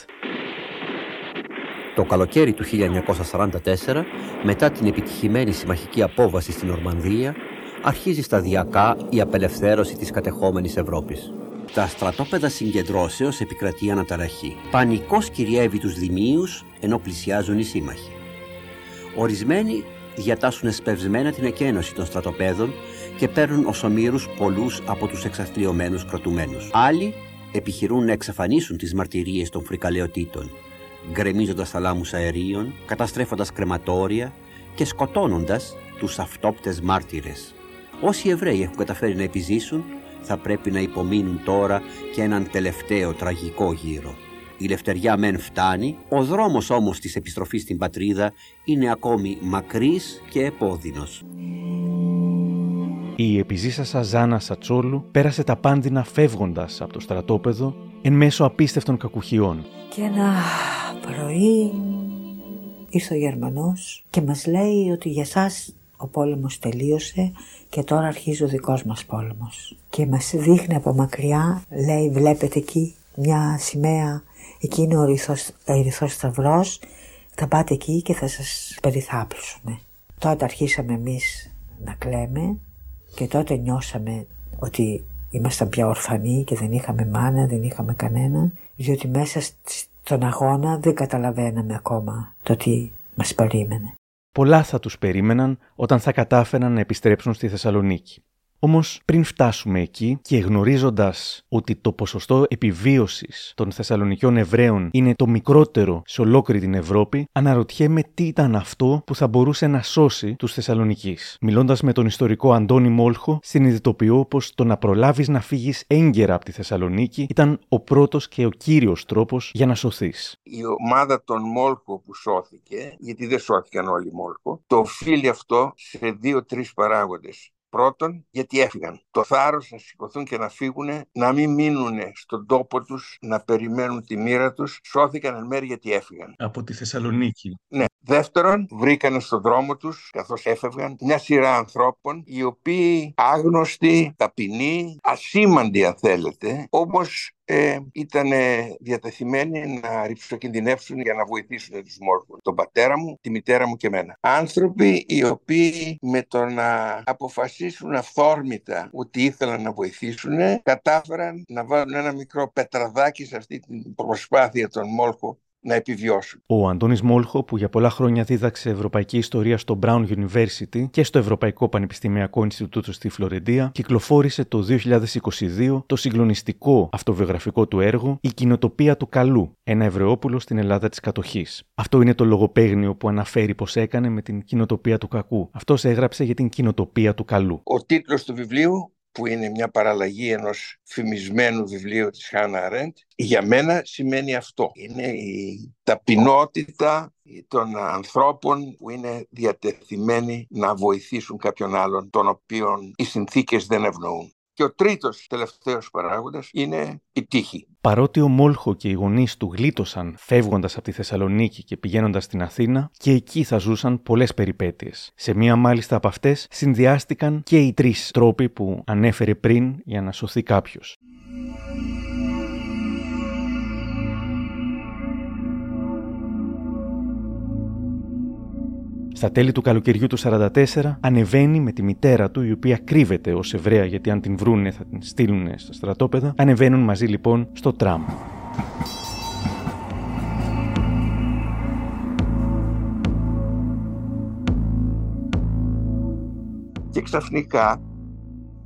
Το καλοκαίρι του 1944, μετά την επιτυχημένη συμμαχική απόβαση στην Ορμανδία, αρχίζει σταδιακά η απελευθέρωση της κατεχόμενης Ευρώπης. Τα στρατόπεδα συγκεντρώσεως επικρατεί αναταραχή. Πανικός κυριεύει τους δημίους ενώ πλησιάζουν οι σύμμαχοι. Ορισμένοι διατάσσουν εσπευσμένα την εκένωση των στρατοπέδων και παίρνουν ως ομήρους πολλούς από τους εξαθλειωμένους κρατουμένους. Άλλοι επιχειρούν να εξαφανίσουν τις μαρτυρίες των φρικαλαιοτήτων, γκρεμίζοντας θαλάμους αερίων, καταστρέφοντας κρεματόρια και σκοτώνοντας τους αυτόπτες μάρτυρες. Όσοι Εβραίοι έχουν καταφέρει να επιζήσουν, θα πρέπει να υπομείνουν τώρα και έναν τελευταίο τραγικό γύρο. Η λευτεριά μεν φτάνει, ο δρόμος όμως της επιστροφής στην πατρίδα είναι ακόμη μακρύς και επώδυνος. Η επιζήσασα Ζάνα Σατσόλου πέρασε τα πάνδυνα φεύγοντας από το στρατόπεδο εν μέσω απίστευτων κακουχιών. Και ένα πρωί ήρθε ο Γερμανός και μας λέει ότι για σας ο πόλεμος τελείωσε και τώρα αρχίζει ο δικός μας πόλεμος. Και μας δείχνει από μακριά, λέει βλέπετε εκεί μια σημαία Εκεί είναι ο ερυθρός, ερυθρός σταυρός. Θα πάτε εκεί και θα σας περιθάπλωσουμε. Τότε αρχίσαμε εμείς να κλαίμε και τότε νιώσαμε ότι ήμασταν πια ορφανοί και δεν είχαμε μάνα, δεν είχαμε κανένα, διότι μέσα στον αγώνα δεν καταλαβαίναμε ακόμα το τι μας περίμενε. Πολλά θα τους περίμεναν όταν θα κατάφεραν να επιστρέψουν στη Θεσσαλονίκη. Όμως, πριν φτάσουμε εκεί και γνωρίζοντας ότι το ποσοστό επιβίωσης των Θεσσαλονικιών Εβραίων είναι το μικρότερο σε ολόκληρη την Ευρώπη, αναρωτιέμαι τι ήταν αυτό που θα μπορούσε να σώσει τους Θεσσαλονικείς. Μιλώντας με τον ιστορικό Αντώνη Μόλχο, συνειδητοποιώ πως το να προλάβεις να φύγεις έγκαιρα από τη Θεσσαλονίκη ήταν ο πρώτος και ο κύριος τρόπος για να σωθείς. Η ομάδα των Μόλχο που σώθηκε, γιατί δεν σώθηκαν όλοι οι Μόλχο, το οφείλει αυτό σε δύο-τρεις παράγοντες. Πρώτον, γιατί έφυγαν. Το θάρρος να σηκωθούν και να φύγουν, να μην μείνουν στον τόπο τους, να περιμένουν τη μοίρα τους. Σώθηκαν εν μέρει γιατί έφυγαν. Από τη Θεσσαλονίκη. Ναι. Δεύτερον, βρήκαν στον δρόμο τους, καθώς έφευγαν, μια σειρά ανθρώπων, οι οποίοι άγνωστοι, ταπεινοί, ασήμαντοι αν θέλετε, όμως ε, ήταν διατεθειμένοι να ρηψοκινδυνεύσουν για να βοηθήσουν τους μόρφους. Τον πατέρα μου, τη μητέρα μου και εμένα. Άνθρωποι οι οποίοι με το να αποφασίσουν αυθόρμητα ότι ήθελαν να βοηθήσουν, κατάφεραν να βάλουν ένα μικρό πετραδάκι σε αυτή την προσπάθεια των μόρφων να επιβιώσουν. Ο Αντώνης Μόλχο, που για πολλά χρόνια δίδαξε Ευρωπαϊκή Ιστορία στο Brown University και στο Ευρωπαϊκό Πανεπιστημιακό Ινστιτούτο στη Φλωρεντία, κυκλοφόρησε το 2022 το συγκλονιστικό αυτοβιογραφικό του έργο «Η κοινοτοπία του καλού», ένα Ευρεόπουλο στην Ελλάδα της κατοχής. Αυτό είναι το λογοπαίγνιο που αναφέρει πως έκανε με την κοινοτοπία του κακού. Αυτός έγραψε για την κοινοτοπία του καλού. Ο τίτλος του βιβλίου που είναι μια παραλλαγή ενός φημισμένου βιβλίου της Χάνα Αρέντ, για μένα σημαίνει αυτό. Είναι η ταπεινότητα των ανθρώπων που είναι διατεθειμένοι να βοηθήσουν κάποιον άλλον, τον οποίον οι συνθήκες δεν ευνοούν. Και ο τρίτος τελευταίος παράγοντας είναι η τύχη. Παρότι ο Μόλχο και οι γονείς του γλίτωσαν φεύγοντας από τη Θεσσαλονίκη και πηγαίνοντας στην Αθήνα, και εκεί θα ζούσαν πολλές περιπέτειες. Σε μία μάλιστα από αυτές συνδυάστηκαν και οι τρεις τρόποι που ανέφερε πριν για να σωθεί κάποιος. Στα τέλη του καλοκαιριού του 44 ανεβαίνει με τη μητέρα του, η οποία κρύβεται ως Εβραία γιατί αν την βρούνε θα την στείλουν στα στρατόπεδα. Ανεβαίνουν μαζί λοιπόν στο τραμ. Και ξαφνικά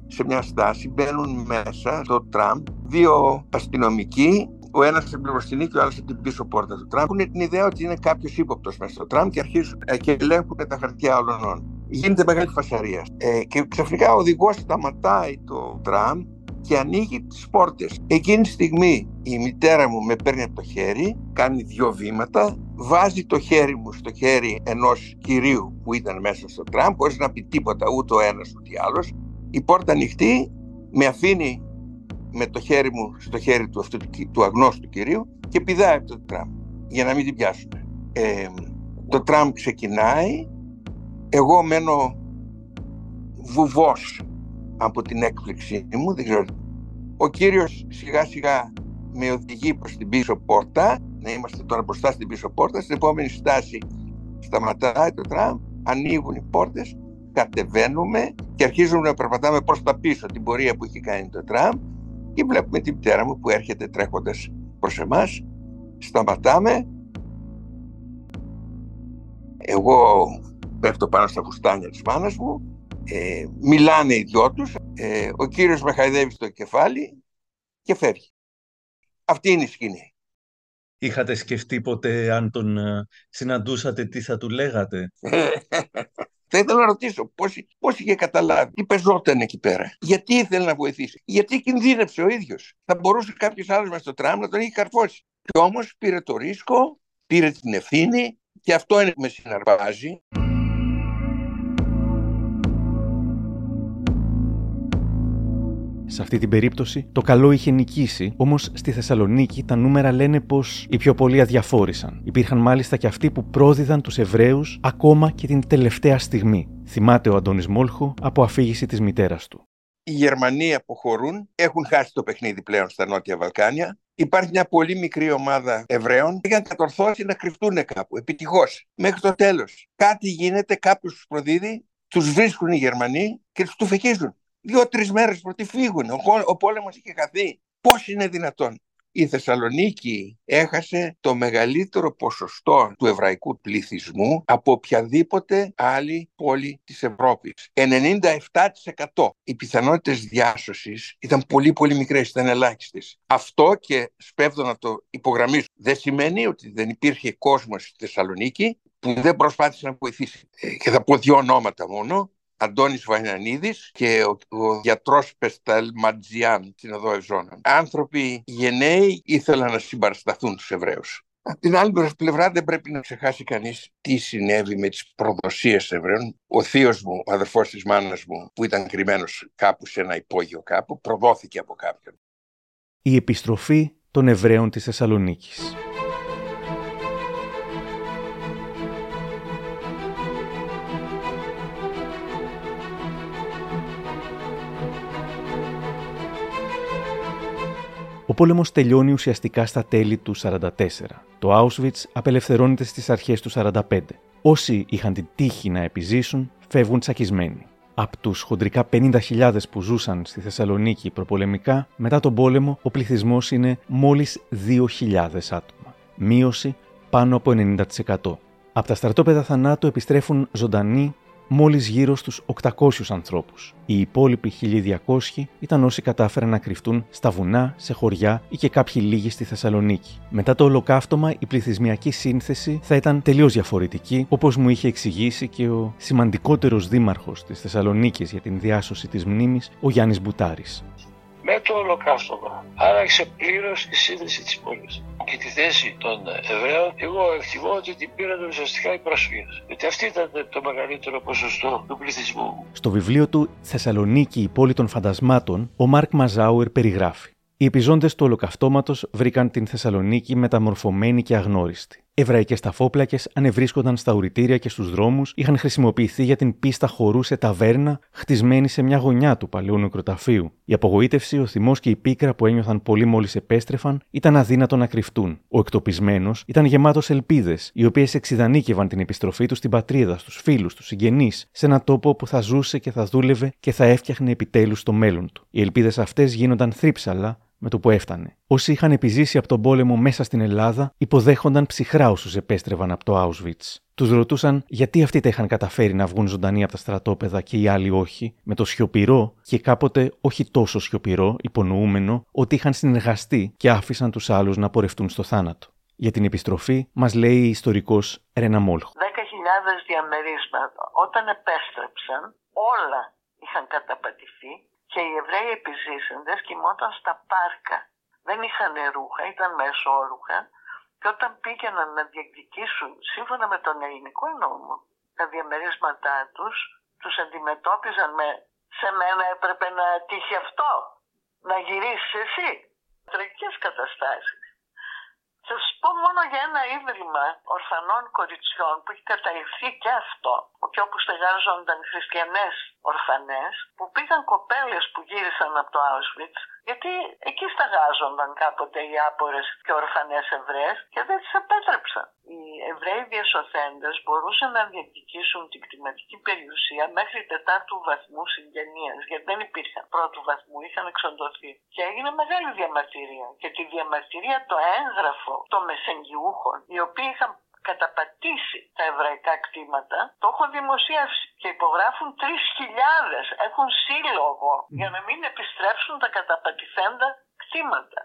σε μια στάση μπαίνουν μέσα στο τραμ δύο αστυνομικοί ο ένας στην μπροστινή και ο άλλος την πίσω πόρτα του τραμ. Έχουν την ιδέα ότι είναι κάποιος ύποπτος μέσα στο τραμ και αρχίζουν ε, και ελέγχουν τα χαρτιά όλων. Γίνεται μεγάλη φασαρία. Ε, και ξαφνικά ο οδηγός σταματάει το τραμ και ανοίγει τις πόρτες. Εκείνη τη στιγμή η μητέρα μου με παίρνει από το χέρι, κάνει δύο βήματα, βάζει το χέρι μου στο χέρι ενός κυρίου που ήταν μέσα στο τραμ, χωρίς να πει τίποτα ούτε ο ένας ούτε άλλος. Η πόρτα ανοιχτή, με αφήνει με το χέρι μου στο χέρι του, αυτού, του αγνώστου κυρίου και πηδάει από το τραμ για να μην την πιάσουν. Ε, το τραμ ξεκινάει, εγώ μένω βουβός από την έκπληξή μου, δεν ξέρω. Ο κύριος σιγά σιγά με οδηγεί προς την πίσω πόρτα, να είμαστε τώρα μπροστά στην πίσω πόρτα, στην επόμενη στάση σταματάει το τραμ, ανοίγουν οι πόρτες, κατεβαίνουμε και αρχίζουμε να περπατάμε προς τα πίσω την πορεία που έχει κάνει το τραμ και βλέπουμε την μητέρα μου που έρχεται τρέχοντας προς εμάς. Σταματάμε. Εγώ πέφτω πάνω στα φουστάνια της μάνας μου. Ε, μιλάνε οι δυο τους. Ε, ο κύριος με χαϊδεύει στο κεφάλι και φεύγει. Αυτή είναι η σκηνή. Είχατε σκεφτεί ποτέ αν τον ε, συναντούσατε τι θα του λέγατε; Θα ήθελα να ρωτήσω πώς, πώς είχε καταλάβει, τι πεζόταν εκεί πέρα, γιατί ήθελε να βοηθήσει, γιατί κινδύνεψε ο ίδιος; Θα μπορούσε κάποιος άλλος με στο τραμ να τον είχε καρφώσει. Και όμως πήρε το ρίσκο, πήρε την ευθύνη και αυτό είναι που με συναρπάζει. Σε αυτή την περίπτωση το καλό είχε νικήσει, όμως στη Θεσσαλονίκη τα νούμερα λένε πως οι πιο πολλοί αδιαφόρησαν. Υπήρχαν μάλιστα και αυτοί που πρόδιδαν τους Εβραίους ακόμα και την τελευταία στιγμή. Θυμάται ο Αντώνης Μόλχο από αφήγηση της μητέρας του. Οι Γερμανοί αποχωρούν, έχουν χάσει το παιχνίδι πλέον στα Νότια Βαλκάνια. Υπάρχει μια πολύ μικρή ομάδα Εβραίων που είχαν κατορθώσει να κρυφτούν κάπου, επιτυχώς, μέχρι το τέλος. Κάτι γίνεται, κάποιος τους προδίδει, τους βρίσκουν οι Γερμανοί και τους του δύο-τρεις μέρες πρωτού φύγουν. Ο, ο πόλεμος είχε χαθεί. Πώς είναι δυνατόν; Η Θεσσαλονίκη έχασε το μεγαλύτερο ποσοστό του εβραϊκού πληθυσμού από οποιαδήποτε άλλη πόλη της Ευρώπης. 97%. Οι πιθανότητες διάσωσης ήταν πολύ πολύ μικρές, ήταν ελάχιστες. Αυτό και σπέβδω να το υπογραμμίσω. Δεν σημαίνει ότι δεν υπήρχε κόσμος στη Θεσσαλονίκη που δεν προσπάθησε να βοηθήσει. Ε, και θα πω δύο ονόματα μόνο. Αντώνης Βαϊνανίδης και ο, ο γιατρός Πεσταλματζιάν στην οδό Ευζώνων. Άνθρωποι γενναίοι ήθελαν να συμπαρασταθούν στους Εβραίους. Από την άλλη πλευρά δεν πρέπει να ξεχάσει κανείς τι συνέβη με τις προδοσίες Εβραίων. Ο θείος μου, ο αδερφός της μάνας μου, που ήταν κρυμμένος κάπου σε ένα υπόγειο κάπου, προδόθηκε από κάποιον. Η επιστροφή των Εβραίων της Θεσσαλονίκης. Ο πόλεμος τελειώνει ουσιαστικά στα τέλη του 44. Το Auschwitz απελευθερώνεται στις αρχές του 45. Όσοι είχαν την τύχη να επιζήσουν, φεύγουν τσακισμένοι. Από τους χοντρικά 50.000 που ζούσαν στη Θεσσαλονίκη προπολεμικά, μετά τον πόλεμο ο πληθυσμός είναι μόλις 2.000 άτομα. Μείωση πάνω από 90%. Από τα στρατόπεδα θανάτου επιστρέφουν ζωντανοί μόλις γύρω στους 800 ανθρώπους. Οι υπόλοιποι 1200 ήταν όσοι κατάφεραν να κρυφτούν στα βουνά, σε χωριά ή και κάποιοι λίγοι στη Θεσσαλονίκη. Μετά το ολοκαύτωμα η πληθυσμιακή σύνθεση θα ήταν τελείως διαφορετική, όπως μου είχε εξηγήσει και ο σημαντικότερος δήμαρχος της Θεσσαλονίκης για την διάσωση της μνήμης, ο Γιάννης Μπουτάρης με το ολοκαύτωμα. Άλλαξε πλήρως τη σύνδεση της πόλης. Και τη θέση των Εβραίων, εγώ εκτιμώ ότι την πήραν ουσιαστικά οι πρόσφυγες. Γιατί αυτή ήταν το μεγαλύτερο ποσοστό του πληθυσμού. Στο βιβλίο του Θεσσαλονίκη, η πόλη των φαντασμάτων, ο Μάρκ Μαζάουερ περιγράφει. Οι επιζώντες του ολοκαυτώματος βρήκαν την Θεσσαλονίκη μεταμορφωμένη και αγνώριστη. Εβραϊκές ταφόπλακες ανεβρίσκονταν στα ουρητήρια και στους δρόμους, είχαν χρησιμοποιηθεί για την πίστα χορού σε ταβέρνα, χτισμένη σε μια γωνιά του παλαιού νεκροταφείου. Η απογοήτευση, ο θυμός και η πίκρα που ένιωθαν πολλοί μόλις επέστρεφαν ήταν αδύνατο να κρυφτούν. Ο εκτοπισμένος ήταν γεμάτος ελπίδες, οι οποίες εξειδανίκευαν την επιστροφή του στην πατρίδα, στους φίλους, του συγγενείς, σε ένα τόπο που θα ζούσε και θα δούλευε και θα έφτιαχνε επιτέλους το μέλλον του. Οι ελπίδες αυτές γίνονταν θρύψαλα με το που έφτανε. Όσοι είχαν επιζήσει από τον πόλεμο μέσα στην Ελλάδα υποδέχονταν ψυχρά όσους επέστρεβαν από το Auschwitz. Τους ρωτούσαν γιατί αυτοί τα είχαν καταφέρει να βγουν ζωντανοί από τα στρατόπεδα και οι άλλοι όχι, με το σιωπηρό και κάποτε όχι τόσο σιωπηρό, υπονοούμενο, ότι είχαν συνεργαστεί και άφησαν τους άλλους να πορευτούν στο θάνατο. Για την επιστροφή μας λέει η ιστορικός Ρένα Μόλχο. 10.000 διαμερίσματα. Όταν επέστρεψαν, όλα είχαν καταπατηθεί και οι Εβραίοι επιζήσαντες κοιμόταν στα πάρκα. Δεν είχαν ρούχα, ήταν μεσόρουχα και όταν πήγαιναν να διεκδικήσουν σύμφωνα με τον ελληνικό νόμο τα διαμερίσματά τους, τους αντιμετώπιζαν με «σε μένα έπρεπε να τύχει αυτό, να γυρίσεις εσύ». Τραγικές καταστάσεις. Θα σας πω μόνο για ένα ίδρυμα ορφανών κοριτσιών που έχει καταληφθεί και αυτό και όπου στεγάζονταν χριστιανές ορφανές που πήγαν κοπέλες που γύρισαν από το Auschwitz γιατί εκεί στεγάζονταν κάποτε οι άπορες και ορφανές Εβραίες και δεν τις επέτρεψαν. Οι Εβραίοι διασωθέντες μπορούσαν να διεκδικήσουν την κτηματική περιουσία μέχρι τετάρτου βαθμού συγγενείας γιατί δεν υπήρχαν πρώτου βαθμού, είχαν εξοντωθεί. Και έγινε μεγάλη διαμαρτυρία και τη διαμαρτυρία το έγγραφο των μεσεγγιούχων οι οποίοι είχαν καταπατήσει τα εβραϊκά κτήματα, το έχω δημοσιεύσει και υπογράφουν 3.000. Έχουν σύλλογο για να μην επιστρέψουν τα καταπατηθέντα κτήματα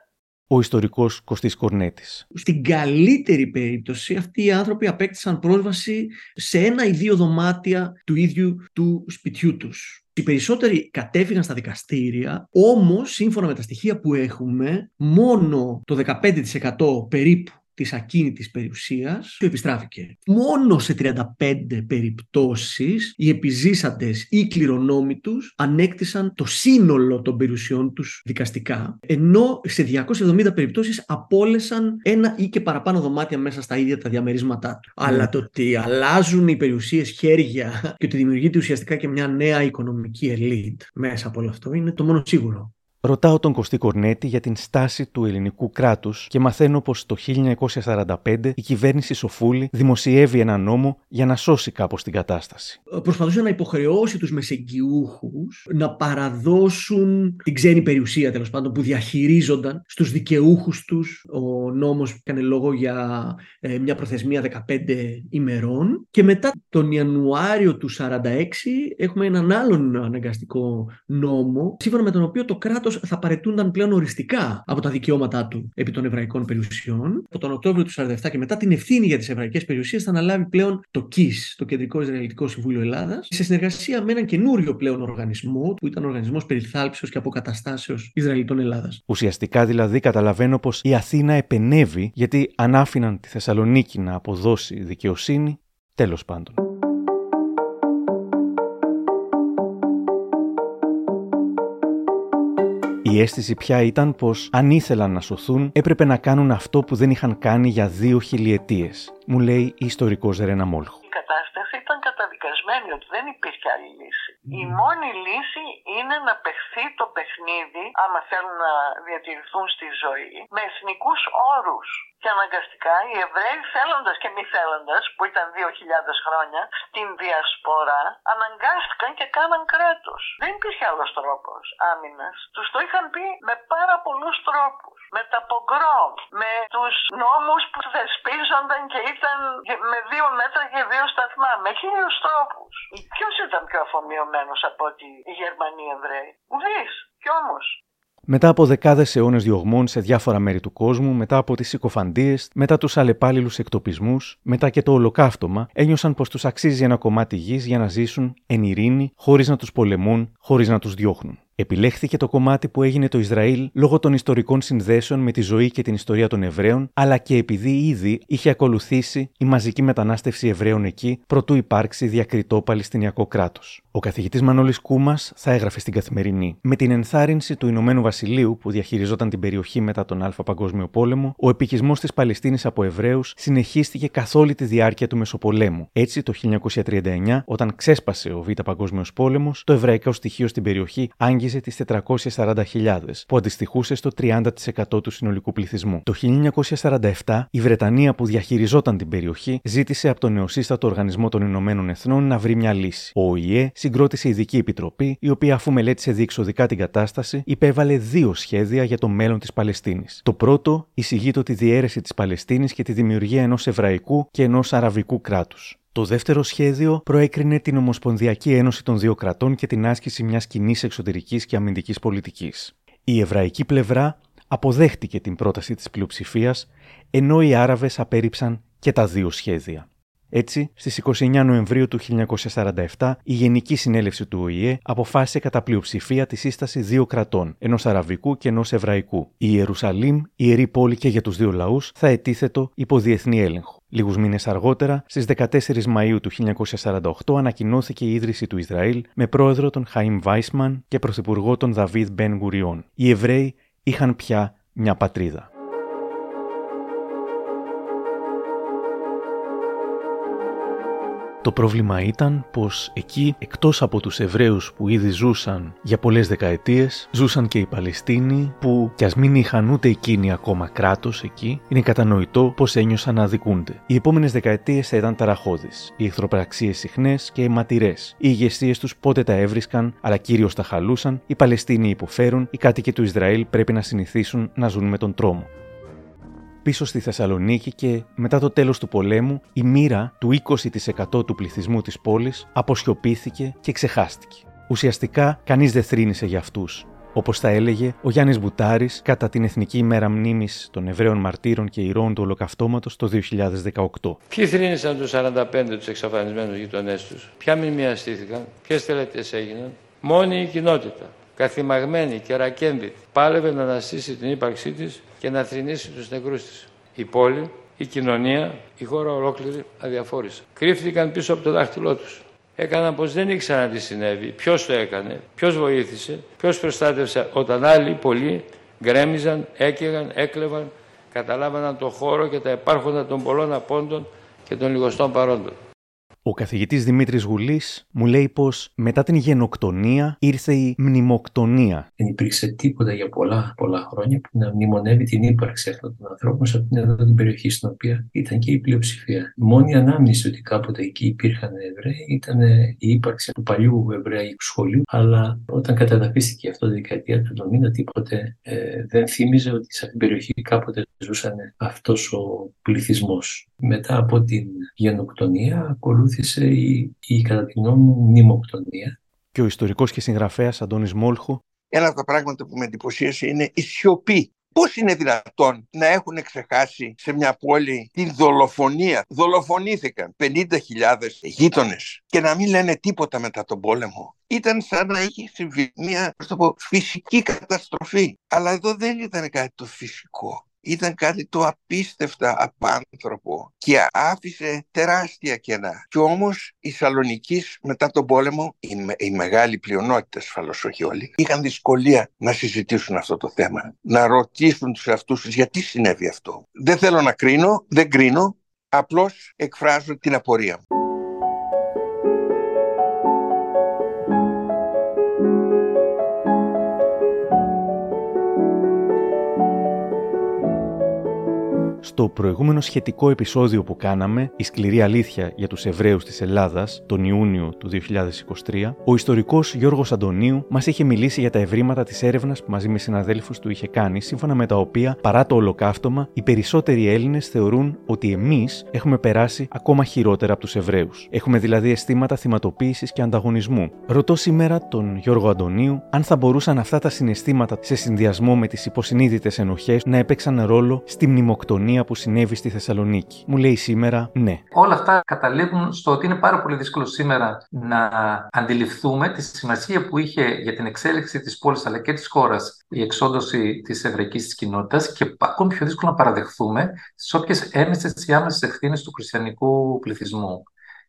ο ιστορικός Κωστής Κορνέτης. Στην καλύτερη περίπτωση αυτοί οι άνθρωποι απέκτησαν πρόσβαση σε ένα ή δύο δωμάτια του ίδιου του σπιτιού τους. Οι περισσότεροι κατέφυγαν στα δικαστήρια, όμως σύμφωνα με τα στοιχεία που έχουμε, μόνο το 15% περίπου της ακίνητης περιουσίας του επιστράφηκε. Μόνο σε 35 περιπτώσεις οι επιζήσαντες ή οι κληρονόμοι τους ανέκτησαν το σύνολο των περιουσιών τους δικαστικά, ενώ σε 270 περιπτώσεις απόλεσαν ένα ή και παραπάνω δωμάτια μέσα στα ίδια τα διαμερίσματά του. Ναι. Αλλά το ότι αλλάζουν οι περιουσίες χέρια και ότι δημιουργείται ουσιαστικά και μια νέα οικονομική ελίτ μέσα από όλο αυτό είναι το μόνο σίγουρο. Ρωτάω τον Κωστή Κορνέτη για την στάση του ελληνικού κράτους και μαθαίνω πως το 1945 η κυβέρνηση Σοφούλη δημοσιεύει ένα νόμο για να σώσει κάπως την κατάσταση. Προσπαθούσε να υποχρεώσει τους μεσεγγιούχους να παραδώσουν την ξένη περιουσία τέλος πάντων που διαχειρίζονταν στους δικαιούχους τους. Ο νόμος έκανε λόγο για ε, μια προθεσμία 15 ημερών. Και μετά τον Ιανουάριο του 1946 έχουμε έναν άλλον αναγκαστικό νόμο, σύμφωνα με τον οποίο το κράτος θα παρετούνταν πλέον οριστικά από τα δικαιώματά του επί των εβραϊκών περιουσιών. Από τον Οκτώβριο του 1947 και μετά την ευθύνη για τις εβραϊκές περιουσίες θα αναλάβει πλέον το ΚΙΣ, το Κεντρικό Ισραηλιτικό Συμβούλιο Ελλάδας, σε συνεργασία με έναν καινούριο πλέον οργανισμό, που ήταν ο Οργανισμός Περιθάλψεως και Αποκαταστάσεως Ισραηλιτών Ελλάδας. Ουσιαστικά δηλαδή καταλαβαίνω πως η Αθήνα επενεύει γιατί αν άφηναν τη Θεσσαλονίκη να αποδώσει δικαιοσύνη, τέλος πάντων. Η αίσθηση πια ήταν πως αν ήθελαν να σωθούν, έπρεπε να κάνουν αυτό που δεν είχαν κάνει για δύο χιλιετίες, μου λέει η ιστορικός Ρένα Μόλχο. Η κατάσταση ήταν καταδικασμένη ότι δεν υπήρχε άλλη λύση. Η μόνη λύση είναι να παιχθεί το παιχνίδι, άμα θέλουν να διατηρηθούν στη ζωή, με εθνικούς όρους. Και αναγκαστικά οι Εβραίοι θέλοντας και μη θέλοντας, που ήταν 2.000 χρόνια, στην διασπορά, αναγκάστηκαν και κάναν κράτος. Δεν υπήρχε άλλος τρόπος άμυνας. Τους το είχαν πει με πάρα πολλούς τρόπους. Με τα πογκρόμ, με τους νόμους που θεσπίζονταν και ήταν με δύο μέτρα και δύο σταθμά, με χίλιους τρόπους. Ποιος ήταν πιο αφομοιωμένος από ότι οι Γερμανοί Εβραίοι; Ουδής. Κι όμως μετά από δεκάδες αιώνες διωγμών σε διάφορα μέρη του κόσμου, μετά από τις συκοφαντίες, μετά τους αλλεπάλληλους εκτοπισμούς, μετά και το ολοκαύτωμα, ένιωσαν πως τους αξίζει ένα κομμάτι γης για να ζήσουν εν ειρήνη, χωρίς να τους πολεμούν, χωρίς να τους διώχνουν. Επιλέχθηκε το κομμάτι που έγινε το Ισραήλ λόγω των ιστορικών συνδέσεων με τη ζωή και την ιστορία των Εβραίων, αλλά και επειδή ήδη είχε ακολουθήσει η μαζική μετανάστευση Εβραίων εκεί, προτού υπάρξει διακριτό Παλαιστινιακό κράτος. Ο καθηγητής Μανώλης Κούμας θα έγραφε στην καθημερινή. Με την ενθάρρυνση του Ηνωμένου Βασιλείου που διαχειριζόταν την περιοχή μετά τον Α Παγκόσμιο Πόλεμο, ο επικισμός της Παλαιστίνης από Εβραίους συνεχίστηκε καθ' όλη τη διάρκεια του Μεσοπολέμου. Έτσι, το 1939, όταν ξέσπασε ο Β Παγκόσμιος Πόλεμος, το εβραϊκό στοιχείο στην περιοχή άγγιζε τις 440.000, που αντιστοιχούσε στο 30% του συνολικού πληθυσμού. Το 1947, η Βρετανία που διαχειριζόταν την περιοχή ζήτησε από τον νεοσύστατο Οργανισμό των Ηνωμένων Εθνών να βρει μια λύση. Ο ΟΗΕ συγκρότησε ειδική επιτροπή, η οποία αφού μελέτησε διεξοδικά την κατάσταση, υπέβαλε δύο σχέδια για το μέλλον της Παλαιστίνης. Το πρώτο εισηγείται τη διαίρεση της Παλαιστίνης και τη δημιουργία ενός Εβραϊκού και ενός Αραβικού κράτους. Το δεύτερο σχέδιο προέκρινε την Ομοσπονδιακή Ένωση των Δύο Κρατών και την άσκηση μιας κοινή εξωτερικής και αμυντικής πολιτικής. Η εβραϊκή πλευρά αποδέχτηκε την πρόταση της πλειοψηφίας, ενώ οι Άραβες απέρριψαν και τα δύο σχέδια. Έτσι, στις 29 Νοεμβρίου του 1947, η Γενική Συνέλευση του ΟΗΕ αποφάσισε κατά πλειοψηφία τη σύσταση δύο κρατών, ενός Αραβικού και ενός Εβραϊκού. Η Ιερουσαλήμ, ιερή πόλη και για τους δύο λαούς, θα ετίθετο υπό διεθνή έλεγχο. Λίγους μήνες αργότερα, στις 14 Μαου του 1948, ανακοινώθηκε η ίδρυση του Ισραήλ με πρόεδρο τον Χαΐμ Βάισμαν και πρωθυπουργό τον Δαβίδ Μπεν Γουριών. Οι Εβραίοι είχαν πια μια πατρίδα. Το πρόβλημα ήταν πως εκεί, εκτός από τους Εβραίους που ήδη ζούσαν για πολλές δεκαετίες, ζούσαν και οι Παλαιστίνοι που κι ας μην είχαν ούτε εκείνοι ακόμα κράτος εκεί, είναι κατανοητό πως ένιωσαν να αδικούνται. Οι επόμενες δεκαετίες θα ήταν ταραχώδεις, οι εχθροπραξίες συχνές και αιματηρές. Οι ηγεσίες τους πότε τα έβρισκαν, αλλά κυρίως τα χαλούσαν, οι Παλαιστίνοι υποφέρουν, οι κάτοικοι του Ισραήλ πρέπει να συνηθίσουν να ζουν με τον τρόμο πίσω στη Θεσσαλονίκη και μετά το τέλος του πολέμου η μοίρα του 20% του πληθυσμού της πόλης αποσιωπήθηκε και ξεχάστηκε. Ουσιαστικά κανείς δεν θρύνησε για αυτούς. Όπως τα έλεγε ο Γιάννης Μπουτάρης κατά την Εθνική ημέρα μνήμης των Εβραίων Μαρτύρων και Ηρώων του Ολοκαυτώματος το 2018. Ποιοι θρύνησαν τους 45 τους εξαφανισμένους γειτονές τους, ποια μνημιαστήθηκαν, ποιες τελετές έγιναν, μόνη η κοινότητα καθημαγμένη και ρακένδυτη, πάλευε να αναστήσει την ύπαρξή της και να θρυνήσει τους νεκρούς της. Η πόλη, η κοινωνία, η χώρα ολόκληρη αδιαφόρησε. Κρύφτηκαν πίσω από το δάχτυλό τους. Έκαναν πως δεν ήξεραν τι συνέβη, ποιος το έκανε, ποιος βοήθησε, ποιος προστάτευσε όταν άλλοι πολλοί γκρέμιζαν, έκαιγαν, έκλεβαν, καταλάβαναν το χώρο και τα υπάρχοντα των πολλών απόντων και των λιγοστών παρόντων. Ο καθηγητής Δημήτρης Γουλής μου λέει πως μετά την γενοκτονία ήρθε η μνημοκτονία. Δεν υπήρξε τίποτα για πολλά, πολλά χρόνια που να μνημονεύει την ύπαρξη αυτών των ανθρώπων σε αυτήν εδώ την περιοχή στην οποία ήταν και η πλειοψηφία. Η μόνη ανάμνηση ότι κάποτε εκεί υπήρχαν Εβραίοι ήταν η ύπαρξη του παλιού Εβραϊκού σχολείου, αλλά όταν καταδαφίστηκε αυτό τη δεκαετία του 90 τίποτε ε, δεν θύμιζε ότι σε αυτήν την περιοχή κάποτε ζούσαν αυτός ο πληθυσμός. Μετά από την γενοκτονία ακολούθησε η, η κατά τη γνώμη μου μνημοκτονία. Και ο ιστορικός και συγγραφέας Αντώνης Μόλχου. Ένα από τα πράγματα που με εντυπωσίασε είναι η σιωπή. Πώς είναι δυνατόν να έχουν ξεχάσει σε μια πόλη την δολοφονία; Δολοφονήθηκαν 50.000 γείτονες και να μην λένε τίποτα μετά τον πόλεμο. Ήταν σαν να είχε συμβεί μια φυσική καταστροφή. Αλλά εδώ δεν ήταν κάτι το φυσικό ήταν κάτι το απίστευτα απάνθρωπο και άφησε τεράστια κενά. Και όμως οι Σαλονικοί μετά τον πόλεμο, η, η μεγάλη πλειονότητα ασφαλώς όχι όλοι, είχαν δυσκολία να συζητήσουν αυτό το θέμα, να ρωτήσουν τους εαυτούς τους γιατί συνέβη αυτό. Δεν θέλω να κρίνω, δεν κρίνω, απλώς εκφράζω την απορία μου. Στο προηγούμενο σχετικό επεισόδιο που κάναμε, Η σκληρή αλήθεια για τους Εβραίους της Ελλάδας, τον Ιούνιο του 2023, ο ιστορικός Γιώργος Αντωνίου μας είχε μιλήσει για τα ευρήματα της έρευνας που μαζί με συναδέλφους του είχε κάνει, σύμφωνα με τα οποία, παρά το ολοκαύτωμα, οι περισσότεροι Έλληνες θεωρούν ότι εμείς έχουμε περάσει ακόμα χειρότερα από τους Εβραίους. Έχουμε δηλαδή αισθήματα θυματοποίησης και ανταγωνισμού. Ρωτώ σήμερα τον Γιώργο Αντωνίου αν θα μπορούσαν αυτά τα συναισθήματα σε συνδυασμό με τις υποσυνείδητες ενοχές να έπαιξαν ρόλο στη μνημοκτονία που συνέβη στη Θεσσαλονίκη. Μου λέει σήμερα ναι. Όλα αυτά καταλήγουν στο ότι είναι πάρα πολύ δύσκολο σήμερα να αντιληφθούμε τη σημασία που είχε για την εξέλιξη της πόλης αλλά και της χώρας η εξόντωση της εβραϊκής κοινότητας και ακόμη πιο δύσκολο να παραδεχθούμε τι όποιες έμεσες ή άμεσες ευθύνες του χριστιανικού πληθυσμού.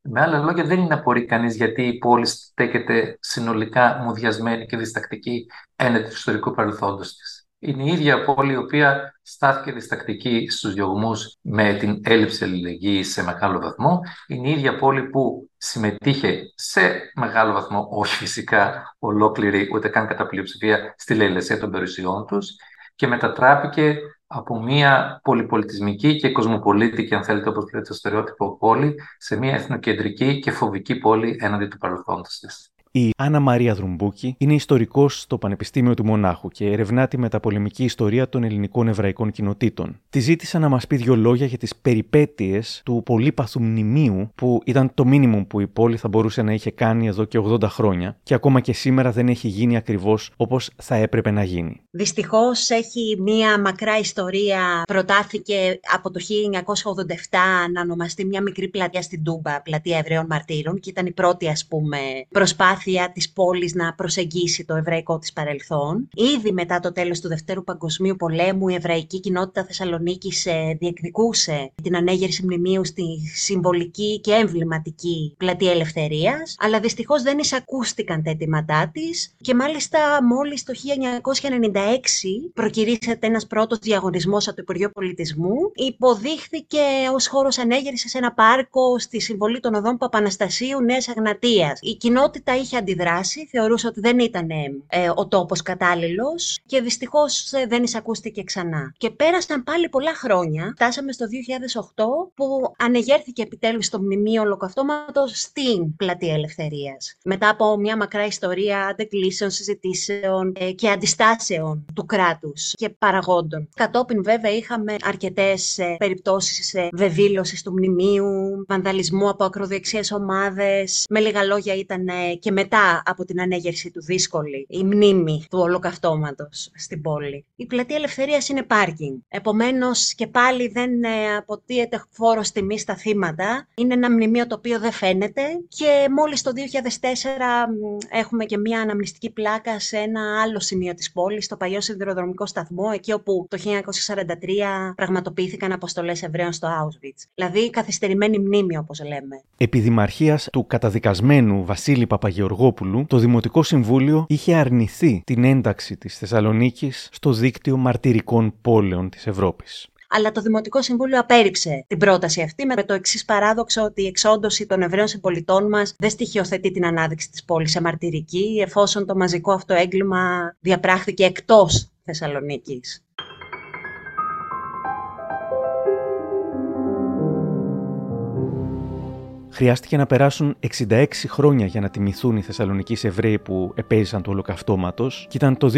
Με άλλα λόγια, δεν είναι απορεί κανείς γιατί η πόλη στέκεται συνολικά μουδιασμένη και διστακτική έναντι του ιστορικού παρελθόντος της. Είναι η ίδια πόλη η οποία στάθηκε διστακτική στους διωγμούς με την έλλειψη αλληλεγγύης σε μεγάλο βαθμό. Είναι η ίδια πόλη που συμμετείχε σε μεγάλο βαθμό, όχι φυσικά ολόκληρη, ούτε καν κατά πλειοψηφία, στη λαϊλασία των περιουσιών τους και μετατράπηκε από μια πολυπολιτισμική και κοσμοπολίτικη, αν θέλετε, όπως λέτε, το στερεότυπο πόλη, σε μια εθνοκεντρική και φοβική πόλη έναντι του παρελθόντος της. Η Άννα Μαρία Δρουμπούκη είναι ιστορικός στο Πανεπιστήμιο του Μονάχου και ερευνά τη μεταπολεμική ιστορία των ελληνικών εβραϊκών κοινοτήτων. Τη ζήτησα να μας πει δύο λόγια για τις περιπέτειες του πολύπαθου μνημείου, που ήταν το μίνιμουμ που η πόλη θα μπορούσε να είχε κάνει εδώ και 80 χρόνια και ακόμα και σήμερα δεν έχει γίνει ακριβώς όπως θα έπρεπε να γίνει. Δυστυχώς έχει μία μακρά ιστορία. Προτάθηκε από το 1987 να ονομαστεί μια μικρή πλατεία στην Τούμπα, πλατεία Εβραίων Μαρτύρων, και ήταν η πρώτη, ας πούμε, προσπάθεια προσπάθεια της πόλης να προσεγγίσει το εβραϊκό της παρελθόν. Ήδη μετά το τέλος του Δευτέρου Παγκοσμίου Πολέμου η εβραϊκή κοινότητα Θεσσαλονίκης ε, διεκδικούσε την ανέγερση μνημείου στη συμβολική και εμβληματική πλατεία Ελευθερίας, αλλά δυστυχώς δεν εισακούστηκαν τα αιτήματά της και μάλιστα μόλις το 1996 προκυρήσεται ένας πρώτος διαγωνισμός από το Υπουργείο Πολιτισμού, υποδείχθηκε ως χώρος ανέγερσης ένα πάρκο στη συμβολή των οδών Παπαναστασίου Νέας Αγνατίας. Η κοινότητα είχε αντιδράσει, θεωρούσε ότι δεν ήταν ε, ο τόπος κατάλληλος και δυστυχώς ε, δεν εισακούστηκε ξανά. Και πέρασαν πάλι πολλά χρόνια, φτάσαμε στο 2008 που ανεγέρθηκε επιτέλους το μνημείο ολοκαυτώματος στην Πλατεία Ελευθερίας. Μετά από μια μακρά ιστορία αντεκλήσεων, συζητήσεων ε, και αντιστάσεων του κράτους και παραγόντων. Κατόπιν βέβαια είχαμε αρκετές ε, περιπτώσεις ε, βεβήλωσης του μνημείου, βανδαλισμού από ακροδεξιές ομάδες. Με λίγα λόγια ήταν ε, και μετά από την ανέγερση του δύσκολη η μνήμη του ολοκαυτώματος στην πόλη. Η πλατεία Ελευθερίας είναι πάρκινγκ. Επομένως και πάλι δεν ε, αποτείεται φόρο τιμή στα θύματα. Είναι ένα μνημείο το οποίο δεν φαίνεται και μόλις το 2004 έχουμε και μια αναμνηστική πλάκα σε ένα άλλο σημείο της πόλης, στο παλιό σιδηροδρομικό σταθμό, εκεί όπου το 1943 πραγματοποιήθηκαν αποστολές Εβραίων στο Auschwitz. Δηλαδή καθυστερημένη μνήμη όπως λέμε. Επιδημαρχίας του καταδικασμένου Βασίλη Παπαγεωργίου Γεωργόπουλου, το Δημοτικό Συμβούλιο είχε αρνηθεί την ένταξη της Θεσσαλονίκης στο δίκτυο μαρτυρικών πόλεων της Ευρώπης. Αλλά το Δημοτικό Συμβούλιο απέρριψε την πρόταση αυτή με το εξής παράδοξο ότι η εξόντωση των Εβραίων συμπολιτών μας δεν στοιχειοθετεί την ανάδειξη της πόλης σε μαρτυρική, εφόσον το μαζικό αυτό έγκλημα διαπράχθηκε εκτός Θεσσαλονίκης. Χρειάστηκε να περάσουν 66 χρόνια για να τιμηθούν οι Θεσσαλονικοί Εβραίοι που επέζησαν του ολοκαυτώματος, και ήταν το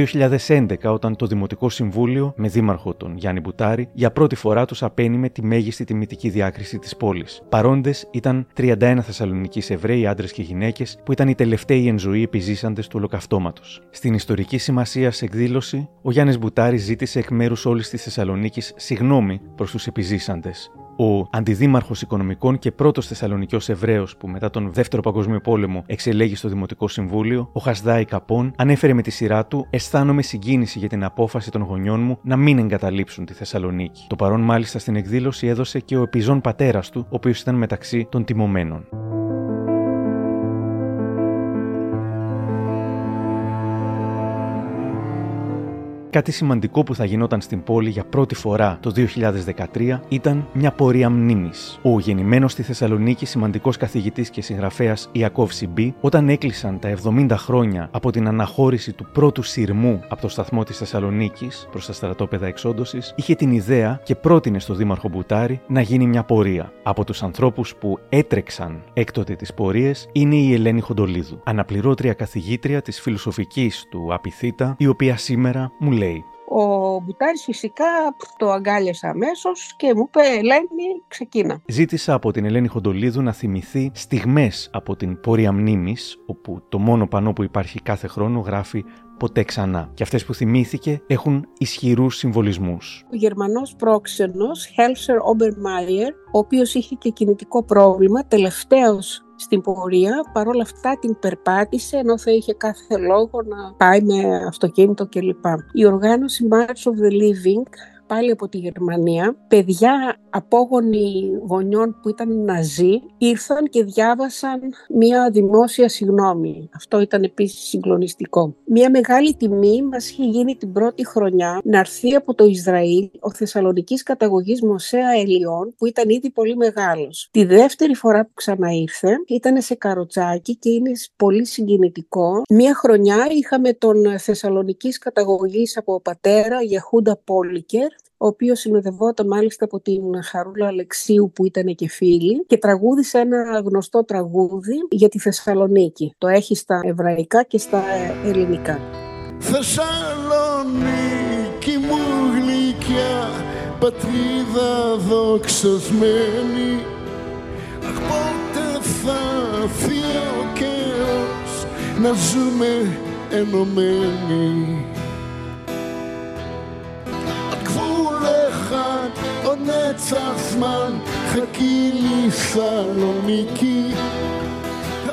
2011 όταν το Δημοτικό Συμβούλιο, με δήμαρχο τον Γιάννη Μπουτάρη, για πρώτη φορά τους απένιμε τη μέγιστη τιμητική διάκριση της πόλης. Παρόντες ήταν 31 Θεσσαλονικοί Εβραίοι, άντρες και γυναίκες, που ήταν οι τελευταίοι εν ζωή επιζήσαντες του ολοκαυτώματος. Στην ιστορική σημασία εκδήλωση, ο Γιάννης Μπουτάρη ζήτησε εκ μέρους όλης της Θεσσαλονίκης συγνώμη προς τους επιζήσαντες. Ο αντιδήμαρχος Οικονομικών και πρώτος Θεσσαλονικιός Εβραίος που μετά τον Δεύτερο Παγκόσμιο Πόλεμο εξελέγει στο Δημοτικό Συμβούλιο, ο Χασδάη Καπών, ανέφερε με τη σειρά του: Αισθάνομαι συγκίνηση για την απόφαση των γονιών μου να μην εγκαταλείψουν τη Θεσσαλονίκη. Το παρόν μάλιστα στην εκδήλωση έδωσε και ο επιζών πατέρας του, ο οποίος ήταν μεταξύ των τιμωμένων. Κάτι σημαντικό που θα γινόταν στην πόλη για πρώτη φορά το 2013 ήταν μια πορεία μνήμης. Ο γεννημένος στη Θεσσαλονίκη σημαντικός καθηγητής και συγγραφέας Ιακώβ Σιμπή, όταν έκλεισαν τα 70 χρόνια από την αναχώρηση του πρώτου σειρμού από το σταθμό της Θεσσαλονίκης προς τα στρατόπεδα εξόντωσης, είχε την ιδέα και πρότεινε στο Δήμαρχο Μπουτάρη να γίνει μια πορεία. Από τους ανθρώπους που έτρεξαν έκτοτε τις πορείες είναι η Ελένη Χοντολίδου, αναπληρώτρια καθηγήτρια της φιλοσοφικής του Απιθύτα, η οποία σήμερα μου λέει ο Μπουτάρης φυσικά το αγκάλιασα αμέσως και μου είπε Ελένη ξεκίνα. Ζήτησα από την Ελένη Χοντολίδου να θυμηθεί στιγμές από την πορεία μνήμης, όπου το μόνο πανό που υπάρχει κάθε χρόνο γράφει ποτέ ξανά. Και αυτές που θυμήθηκε έχουν ισχυρούς συμβολισμούς. Ο Γερμανός πρόξενος Χέλσερ Obermeier, ο οποίος είχε και κινητικό πρόβλημα, τελευταίος στην πορεία, παρόλα αυτά την περπάτησε ενώ θα είχε κάθε λόγο να πάει με αυτοκίνητο κλπ. Η οργάνωση March of the Living πάλι από τη Γερμανία, παιδιά απόγονοι γονιών που ήταν ναζί ήρθαν και διάβασαν μία δημόσια συγνώμη. Αυτό ήταν επίσης συγκλονιστικό. Μία μεγάλη τιμή μας είχε γίνει την πρώτη χρονιά να έρθει από το Ισραήλ ο Θεσσαλονικής καταγωγής Μωσέα Ελιών που ήταν ήδη πολύ μεγάλος. Τη δεύτερη φορά που ξαναήρθε ήταν σε καροτσάκι και είναι πολύ συγκινητικό. Μία χρονιά είχαμε τον Θεσσαλονικής καταγωγής από πατέρα Γεχούντα Πόλικερ ο οποίος συνοδευόταν μάλιστα από την Χαρούλα Αλεξίου που ήταν και φίλη και τραγούδισε ένα γνωστό τραγούδι για τη Θεσσαλονίκη. Το έχει στα εβραϊκά και στα ελληνικά. Θεσσαλονίκη μου γλυκιά, πατρίδα δοξασμένη Αχ πότε θα έρθει ο καιρός να ζούμε ενωμένοι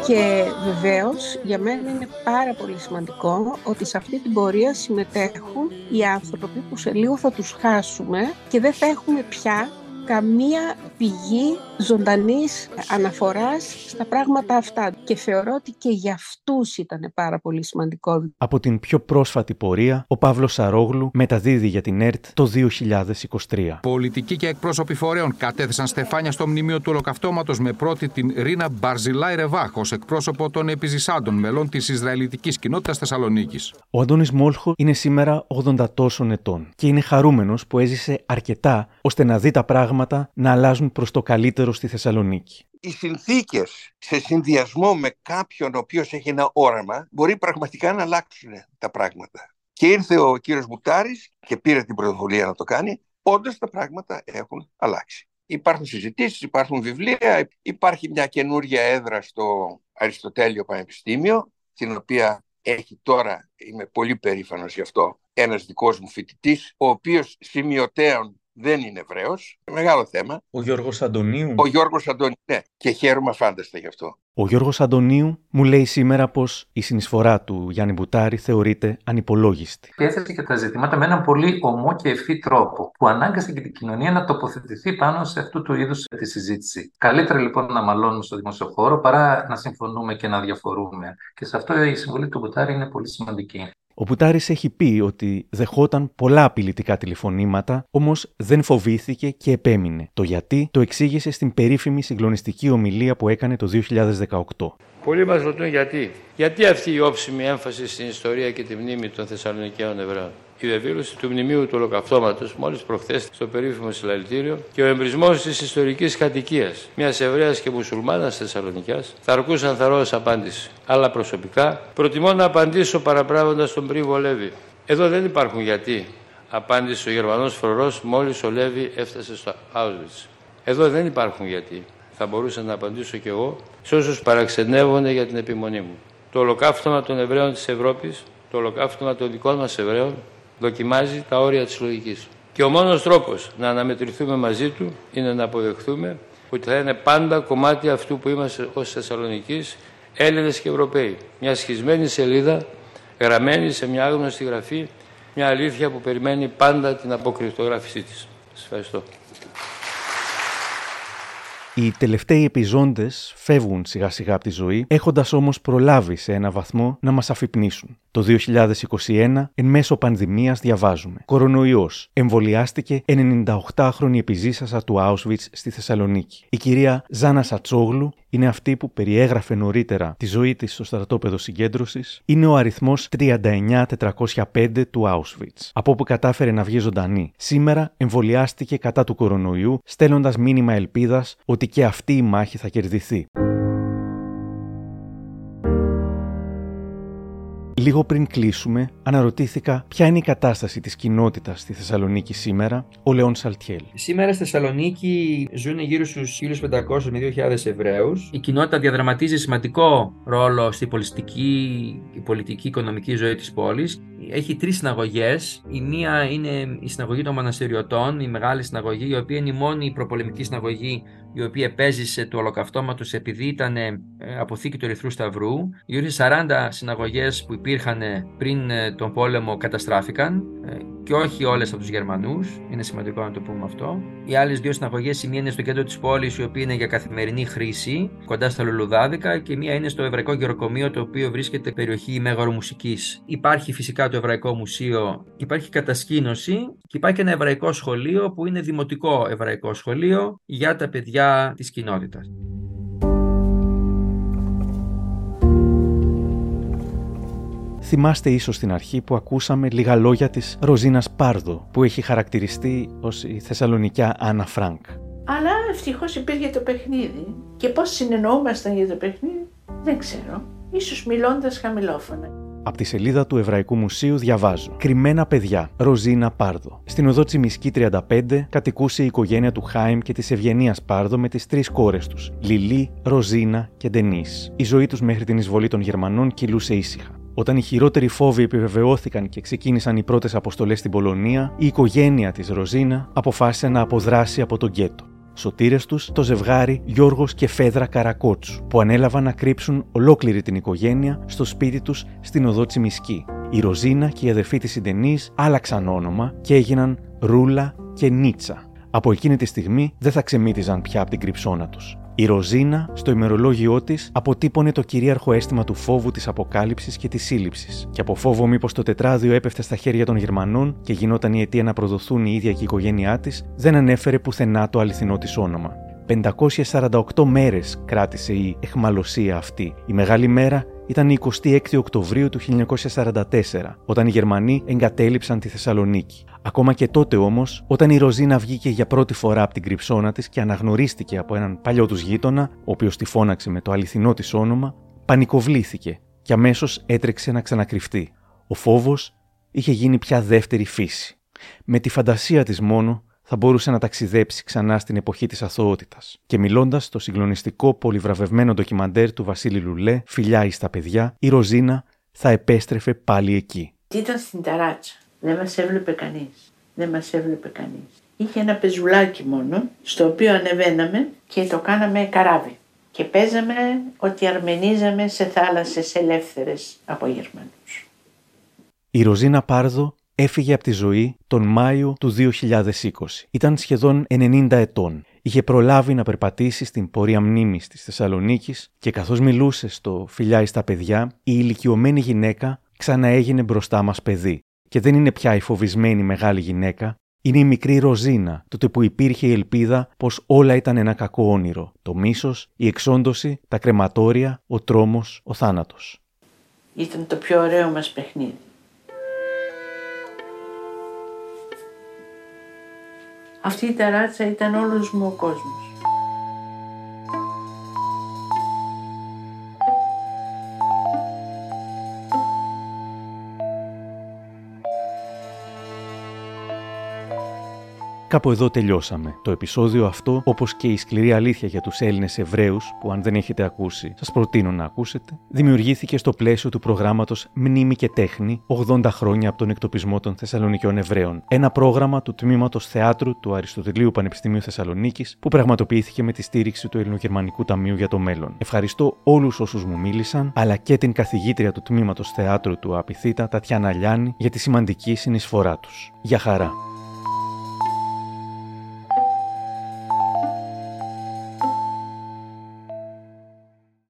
Και βεβαίως για μένα είναι πάρα πολύ σημαντικό ότι σε αυτή την πορεία συμμετέχουν οι άνθρωποι που σε λίγο θα τους χάσουμε και δεν θα έχουμε πια καμία πηγή ζωντανής αναφοράς στα πράγματα αυτά. Και θεωρώ ότι και για αυτούς ήταν πάρα πολύ σημαντικό. Από την πιο πρόσφατη πορεία, ο Παύλος Σαρόγλου μεταδίδει για την ΕΡΤ το 2023. Πολιτικοί και εκπρόσωποι φορέων κατέθεσαν στεφάνια στο μνημείο του ολοκαυτώματος με πρώτη την Ρίνα Μπαρζιλάη Ρεβάχ ως εκπρόσωπο των επιζησάντων μελών της Ισραηλιτικής κοινότητας Θεσσαλονίκης. Ο Αντώνης Μόλχο είναι σήμερα 80 τόσων ετών και είναι χαρούμενος που έζησε αρκετά ώστε να δει τα πράγματα να αλλάζουν προς το καλύτερο στη Θεσσαλονίκη. Οι συνθήκες σε συνδυασμό με κάποιον ο οποίος έχει ένα όραμα μπορεί πραγματικά να αλλάξουν τα πράγματα. Και ήρθε ο κύριος Μπουτάρης και πήρε την πρωτοβουλία να το κάνει. Όντω τα πράγματα έχουν αλλάξει. Υπάρχουν συζητήσεις, υπάρχουν βιβλία, υπάρχει μια καινούργια έδρα στο Αριστοτέλειο Πανεπιστήμιο, την οποία έχει τώρα, είμαι πολύ περήφανος γι' αυτό, ένας δικός μου φοιτητής, ο οποίος σημειωτέων δεν είναι Εβραίο. Μεγάλο θέμα. Ο Γιώργος Αντωνίου. Ο Γιώργος Αντωνίου, ναι. Και χαίρομαι φάνταστα γι' αυτό. Ο Γιώργος Αντωνίου μου λέει σήμερα πως η συνεισφορά του Γιάννη Μπουτάρη θεωρείται ανυπολόγιστη. Έθεσε και τα ζητήματα με έναν πολύ ομό και ευθύ τρόπο, που ανάγκασε και την κοινωνία να τοποθετηθεί πάνω σε αυτού του είδους τη συζήτηση. Καλύτερα λοιπόν να μαλώνουμε στο δημόσιο χώρο παρά να συμφωνούμε και να διαφορούμε. Και σε αυτό η συμβολή του Μπουτάρη είναι πολύ σημαντική. Ο Πουτάρη έχει πει ότι δεχόταν πολλά απειλητικά τηλεφωνήματα, όμως δεν φοβήθηκε και επέμεινε. Το γιατί το εξήγησε στην περίφημη συγκλονιστική ομιλία που έκανε το 2018. Πολλοί μας ρωτούν γιατί. Γιατί αυτή η όψιμη έμφαση στην ιστορία και τη μνήμη των Θεσσαλονικαίων Εβραίων; Η διαδήλωση του μνημείου του ολοκαυτώματος μόλις προχθές στο περίφημο συλλαλητήριο και ο εμπρισμός της ιστορικής κατοικίας μιας Εβραίας και Μουσουλμάνας Θεσσαλονικιάς θα αρκούσαν θαρώ απάντηση. Αλλά προσωπικά προτιμώ να απαντήσω παραπράγοντας τον Πρίβο Λέβη. Εδώ δεν υπάρχουν γιατί, απάντησε ο Γερμανός φορό μόλις ο Λέβη έφτασε στο Auschwitz. Εδώ δεν υπάρχουν γιατί. Θα μπορούσα να απαντήσω κι εγώ σε όσους παραξενεύονται για την επιμονή μου. Το ολοκαύτωμα των Εβραίων της Ευρώπης, το ολοκαύτωμα των δικών μας Εβραίων, δοκιμάζει τα όρια της λογικής. Και ο μόνος τρόπος να αναμετρηθούμε μαζί του είναι να αποδεχθούμε ότι θα είναι πάντα κομμάτι αυτού που είμαστε ως Θεσσαλονικείς, Έλληνες και Ευρωπαίοι. Μια σχισμένη σελίδα, γραμμένη σε μια άγνωστη γραφή, μια αλήθεια που περιμένει πάντα την αποκρυπτογράφησή της. Σας ευχαριστώ. Οι τελευταίοι επιζώντες φεύγουν σιγά σιγά από τη ζωή, έχοντας όμως προλάβει σε ένα βαθμό να μας αφυπνίσουν. Το 2021, εν μέσω πανδημίας, διαβάζουμε. Κορονοϊός. Εμβολιάστηκε 98χρονη επιζήσασα του Auschwitz στη Θεσσαλονίκη. Η κυρία Ζάνα Σατσόγλου είναι αυτή που περιέγραφε νωρίτερα τη ζωή της στο στρατόπεδο συγκέντρωσης. Είναι ο αριθμός 39405 του Auschwitz, από όπου κατάφερε να βγει ζωντανή. Σήμερα εμβολιάστηκε κατά του κορονοϊού, στέλνοντας μήνυμα ελπίδας ότι και αυτή η μάχη θα κερδιθεί. Λίγο πριν κλείσουμε, αναρωτήθηκα ποια είναι η κατάσταση της κοινότητας στη Θεσσαλονίκη σήμερα, ο Λεόν Σαλτιέλ. Σήμερα στη Θεσσαλονίκη ζουν γύρω στους 1.500 με 2.000 Εβραίους. Η κοινότητα διαδραματίζει σημαντικό ρόλο στη πολιτική, η πολιτική οικονομική ζωή της πόλης. Έχει τρεις συναγωγές. Η μία είναι η συναγωγή των μοναστηριωτών, η μεγάλη συναγωγή, η οποία είναι η μόνη προπολεμική συναγωγή η οποία επέζησε τους ολοκαυτώματος επειδή ήταν ε, αποθήκη του Ερυθρού Σταυρού. Οι 40 συναγωγές που υπήρχαν πριν ε, τον πόλεμο καταστράφηκαν ε, και όχι όλες από τους Γερμανούς, είναι σημαντικό να το πούμε αυτό. Οι άλλες δύο συναγωγές, η μία είναι στο κέντρο της πόλης, η οποία είναι για καθημερινή χρήση, κοντά στα Λουλουδάδικα και μία είναι στο Εβραϊκό Γεροκομείο, το οποίο βρίσκεται περιοχή Μέγαρο Μουσικής. Υπάρχει φυσικά το Εβραϊκό Μουσείο, υπάρχει κατασκήνωση και υπάρχει ένα Εβραϊκό Σχολείο που είναι δημοτικό Εβραϊκό Σχολείο για τα παιδιά της κοινότητας. Θυμάστε ίσως στην αρχή που ακούσαμε λίγα λόγια της Ροζίνας Πάρδο, που έχει χαρακτηριστεί ως η Θεσσαλονικιά Άννα Φρανκ. Αλλά ευτυχώς υπήρχε το παιχνίδι. Και πώς συνεννοούμασταν για το παιχνίδι, δεν ξέρω. Ίσως μιλώντας χαμηλόφωνα. Από τη σελίδα του Εβραϊκού Μουσείου διαβάζω. Κρυμμένα παιδιά, Ροζίνα Πάρδο. Στην οδό Τσιμισκή 35 κατοικούσε η οικογένεια του Χάιμ και της Ευγενίας Πάρδο με τις τρεις κόρες τους, Λιλί, Ροζίνα και Ντενή. Η ζωή τους μέχρι την εισβολή των Γερμανών κυλούσε ήσυχα. Όταν οι χειρότεροι φόβοι επιβεβαιώθηκαν και ξεκίνησαν οι πρώτες αποστολές στην Πολωνία, η οικογένεια της Ροζίνα αποφάσισε να αποδράσει από τον γκέτο. Σωτήρες τους το ζευγάρι Γιώργος και Φέδρα Καρακότσου, που ανέλαβαν να κρύψουν ολόκληρη την οικογένεια στο σπίτι τους στην οδό Τσιμισκή. Η Ροζίνα και η αδερφή της Συντενής άλλαξαν όνομα και έγιναν Ρούλα και Νίτσα. Από εκείνη τη στιγμή δεν θα ξεμύτιζαν πια από την κρυψώνα τους. Η Ροζίνα, στο ημερολόγιό της, αποτύπωνε το κυρίαρχο αίσθημα του φόβου της αποκάλυψης και της σύλληψης. Και από φόβο μήπως το τετράδιο έπεφτε στα χέρια των Γερμανών και γινόταν η αιτία να προδοθούν η ίδια και η οικογένειά της, δεν ανέφερε πουθενά το αληθινό της όνομα. 548 μέρες κράτησε η εχμαλωσία αυτή. Η μεγάλη μέρα ήταν η 26 Οκτωβρίου του 1944, όταν οι Γερμανοί εγκατέλειψαν τη Θεσσαλονίκη. Ακόμα και τότε όμως, όταν η Ροζίνα βγήκε για πρώτη φορά από την κρυψώνα της και αναγνωρίστηκε από έναν παλιό τους γείτονα, ο οποίος τη φώναξε με το αληθινό της όνομα, πανικοβλήθηκε και αμέσως έτρεξε να ξανακρυφτεί. Ο φόβος είχε γίνει πια δεύτερη φύση. Με τη φαντασία της μόνο θα μπορούσε να ταξιδέψει ξανά στην εποχή της αθωότητας. Και μιλώντας στο συγκλονιστικό πολυβραβευμένο ντοκιμαντέρ του Βασίλη Λουλέ, Φιλιά στα παιδιά, η Ροζίνα θα επέστρεφε πάλι εκεί. Ήταν στην ταράτσα. Δεν μας έβλεπε κανείς. Δεν μας έβλεπε κανείς. Είχε ένα πεζουλάκι μόνο, στο οποίο ανεβαίναμε και το κάναμε καράβι. Και παίζαμε ότι αρμενίζαμε σε θάλασσες ελεύθερες από Γερμανούς. Η Ροζίνα Πάρδο έφυγε από τη ζωή τον Μάιο του 2020. Ήταν σχεδόν 90 ετών. Είχε προλάβει να περπατήσει στην πορεία μνήμης της Θεσσαλονίκης και καθώς μιλούσε στο φιλιά στα παιδιά, η ηλικιωμένη γυναίκα ξαναέγινε μπροστά μας παιδί και δεν είναι πια η φοβισμένη μεγάλη γυναίκα, είναι η μικρή Ροζίνα, τότε που υπήρχε η ελπίδα πως όλα ήταν ένα κακό όνειρο. Το μίσος, η εξόντωση, τα κρεματόρια, ο τρόμος, ο θάνατος. Ήταν το πιο ωραίο μας παιχνίδι. Αυτή η ταράτσα ήταν όλος μου ο κόσμος. Κάπου εδώ τελειώσαμε. Το επεισόδιο αυτό, όπως και η σκληρή αλήθεια για τους Έλληνες Εβραίους, που αν δεν έχετε ακούσει, σας προτείνω να ακούσετε, δημιουργήθηκε στο πλαίσιο του προγράμματος Μνήμη και Τέχνη 80 χρόνια από τον εκτοπισμό των Θεσσαλονικιών Εβραίων. Ένα πρόγραμμα του τμήματος Θεάτρου του Αριστοτελείου Πανεπιστημίου Θεσσαλονίκης που πραγματοποιήθηκε με τη στήριξη του Ελληνογερμανικού Ταμείου για το Μέλλον. Ευχαριστώ όλους όσους μου μίλησαν, αλλά και την καθηγήτρια του τμήματος Θεάτρου του Απιθύτα, Τατιάνα Λιάνη, για τη σημαντική συνεισφορά τους. Για χαρά.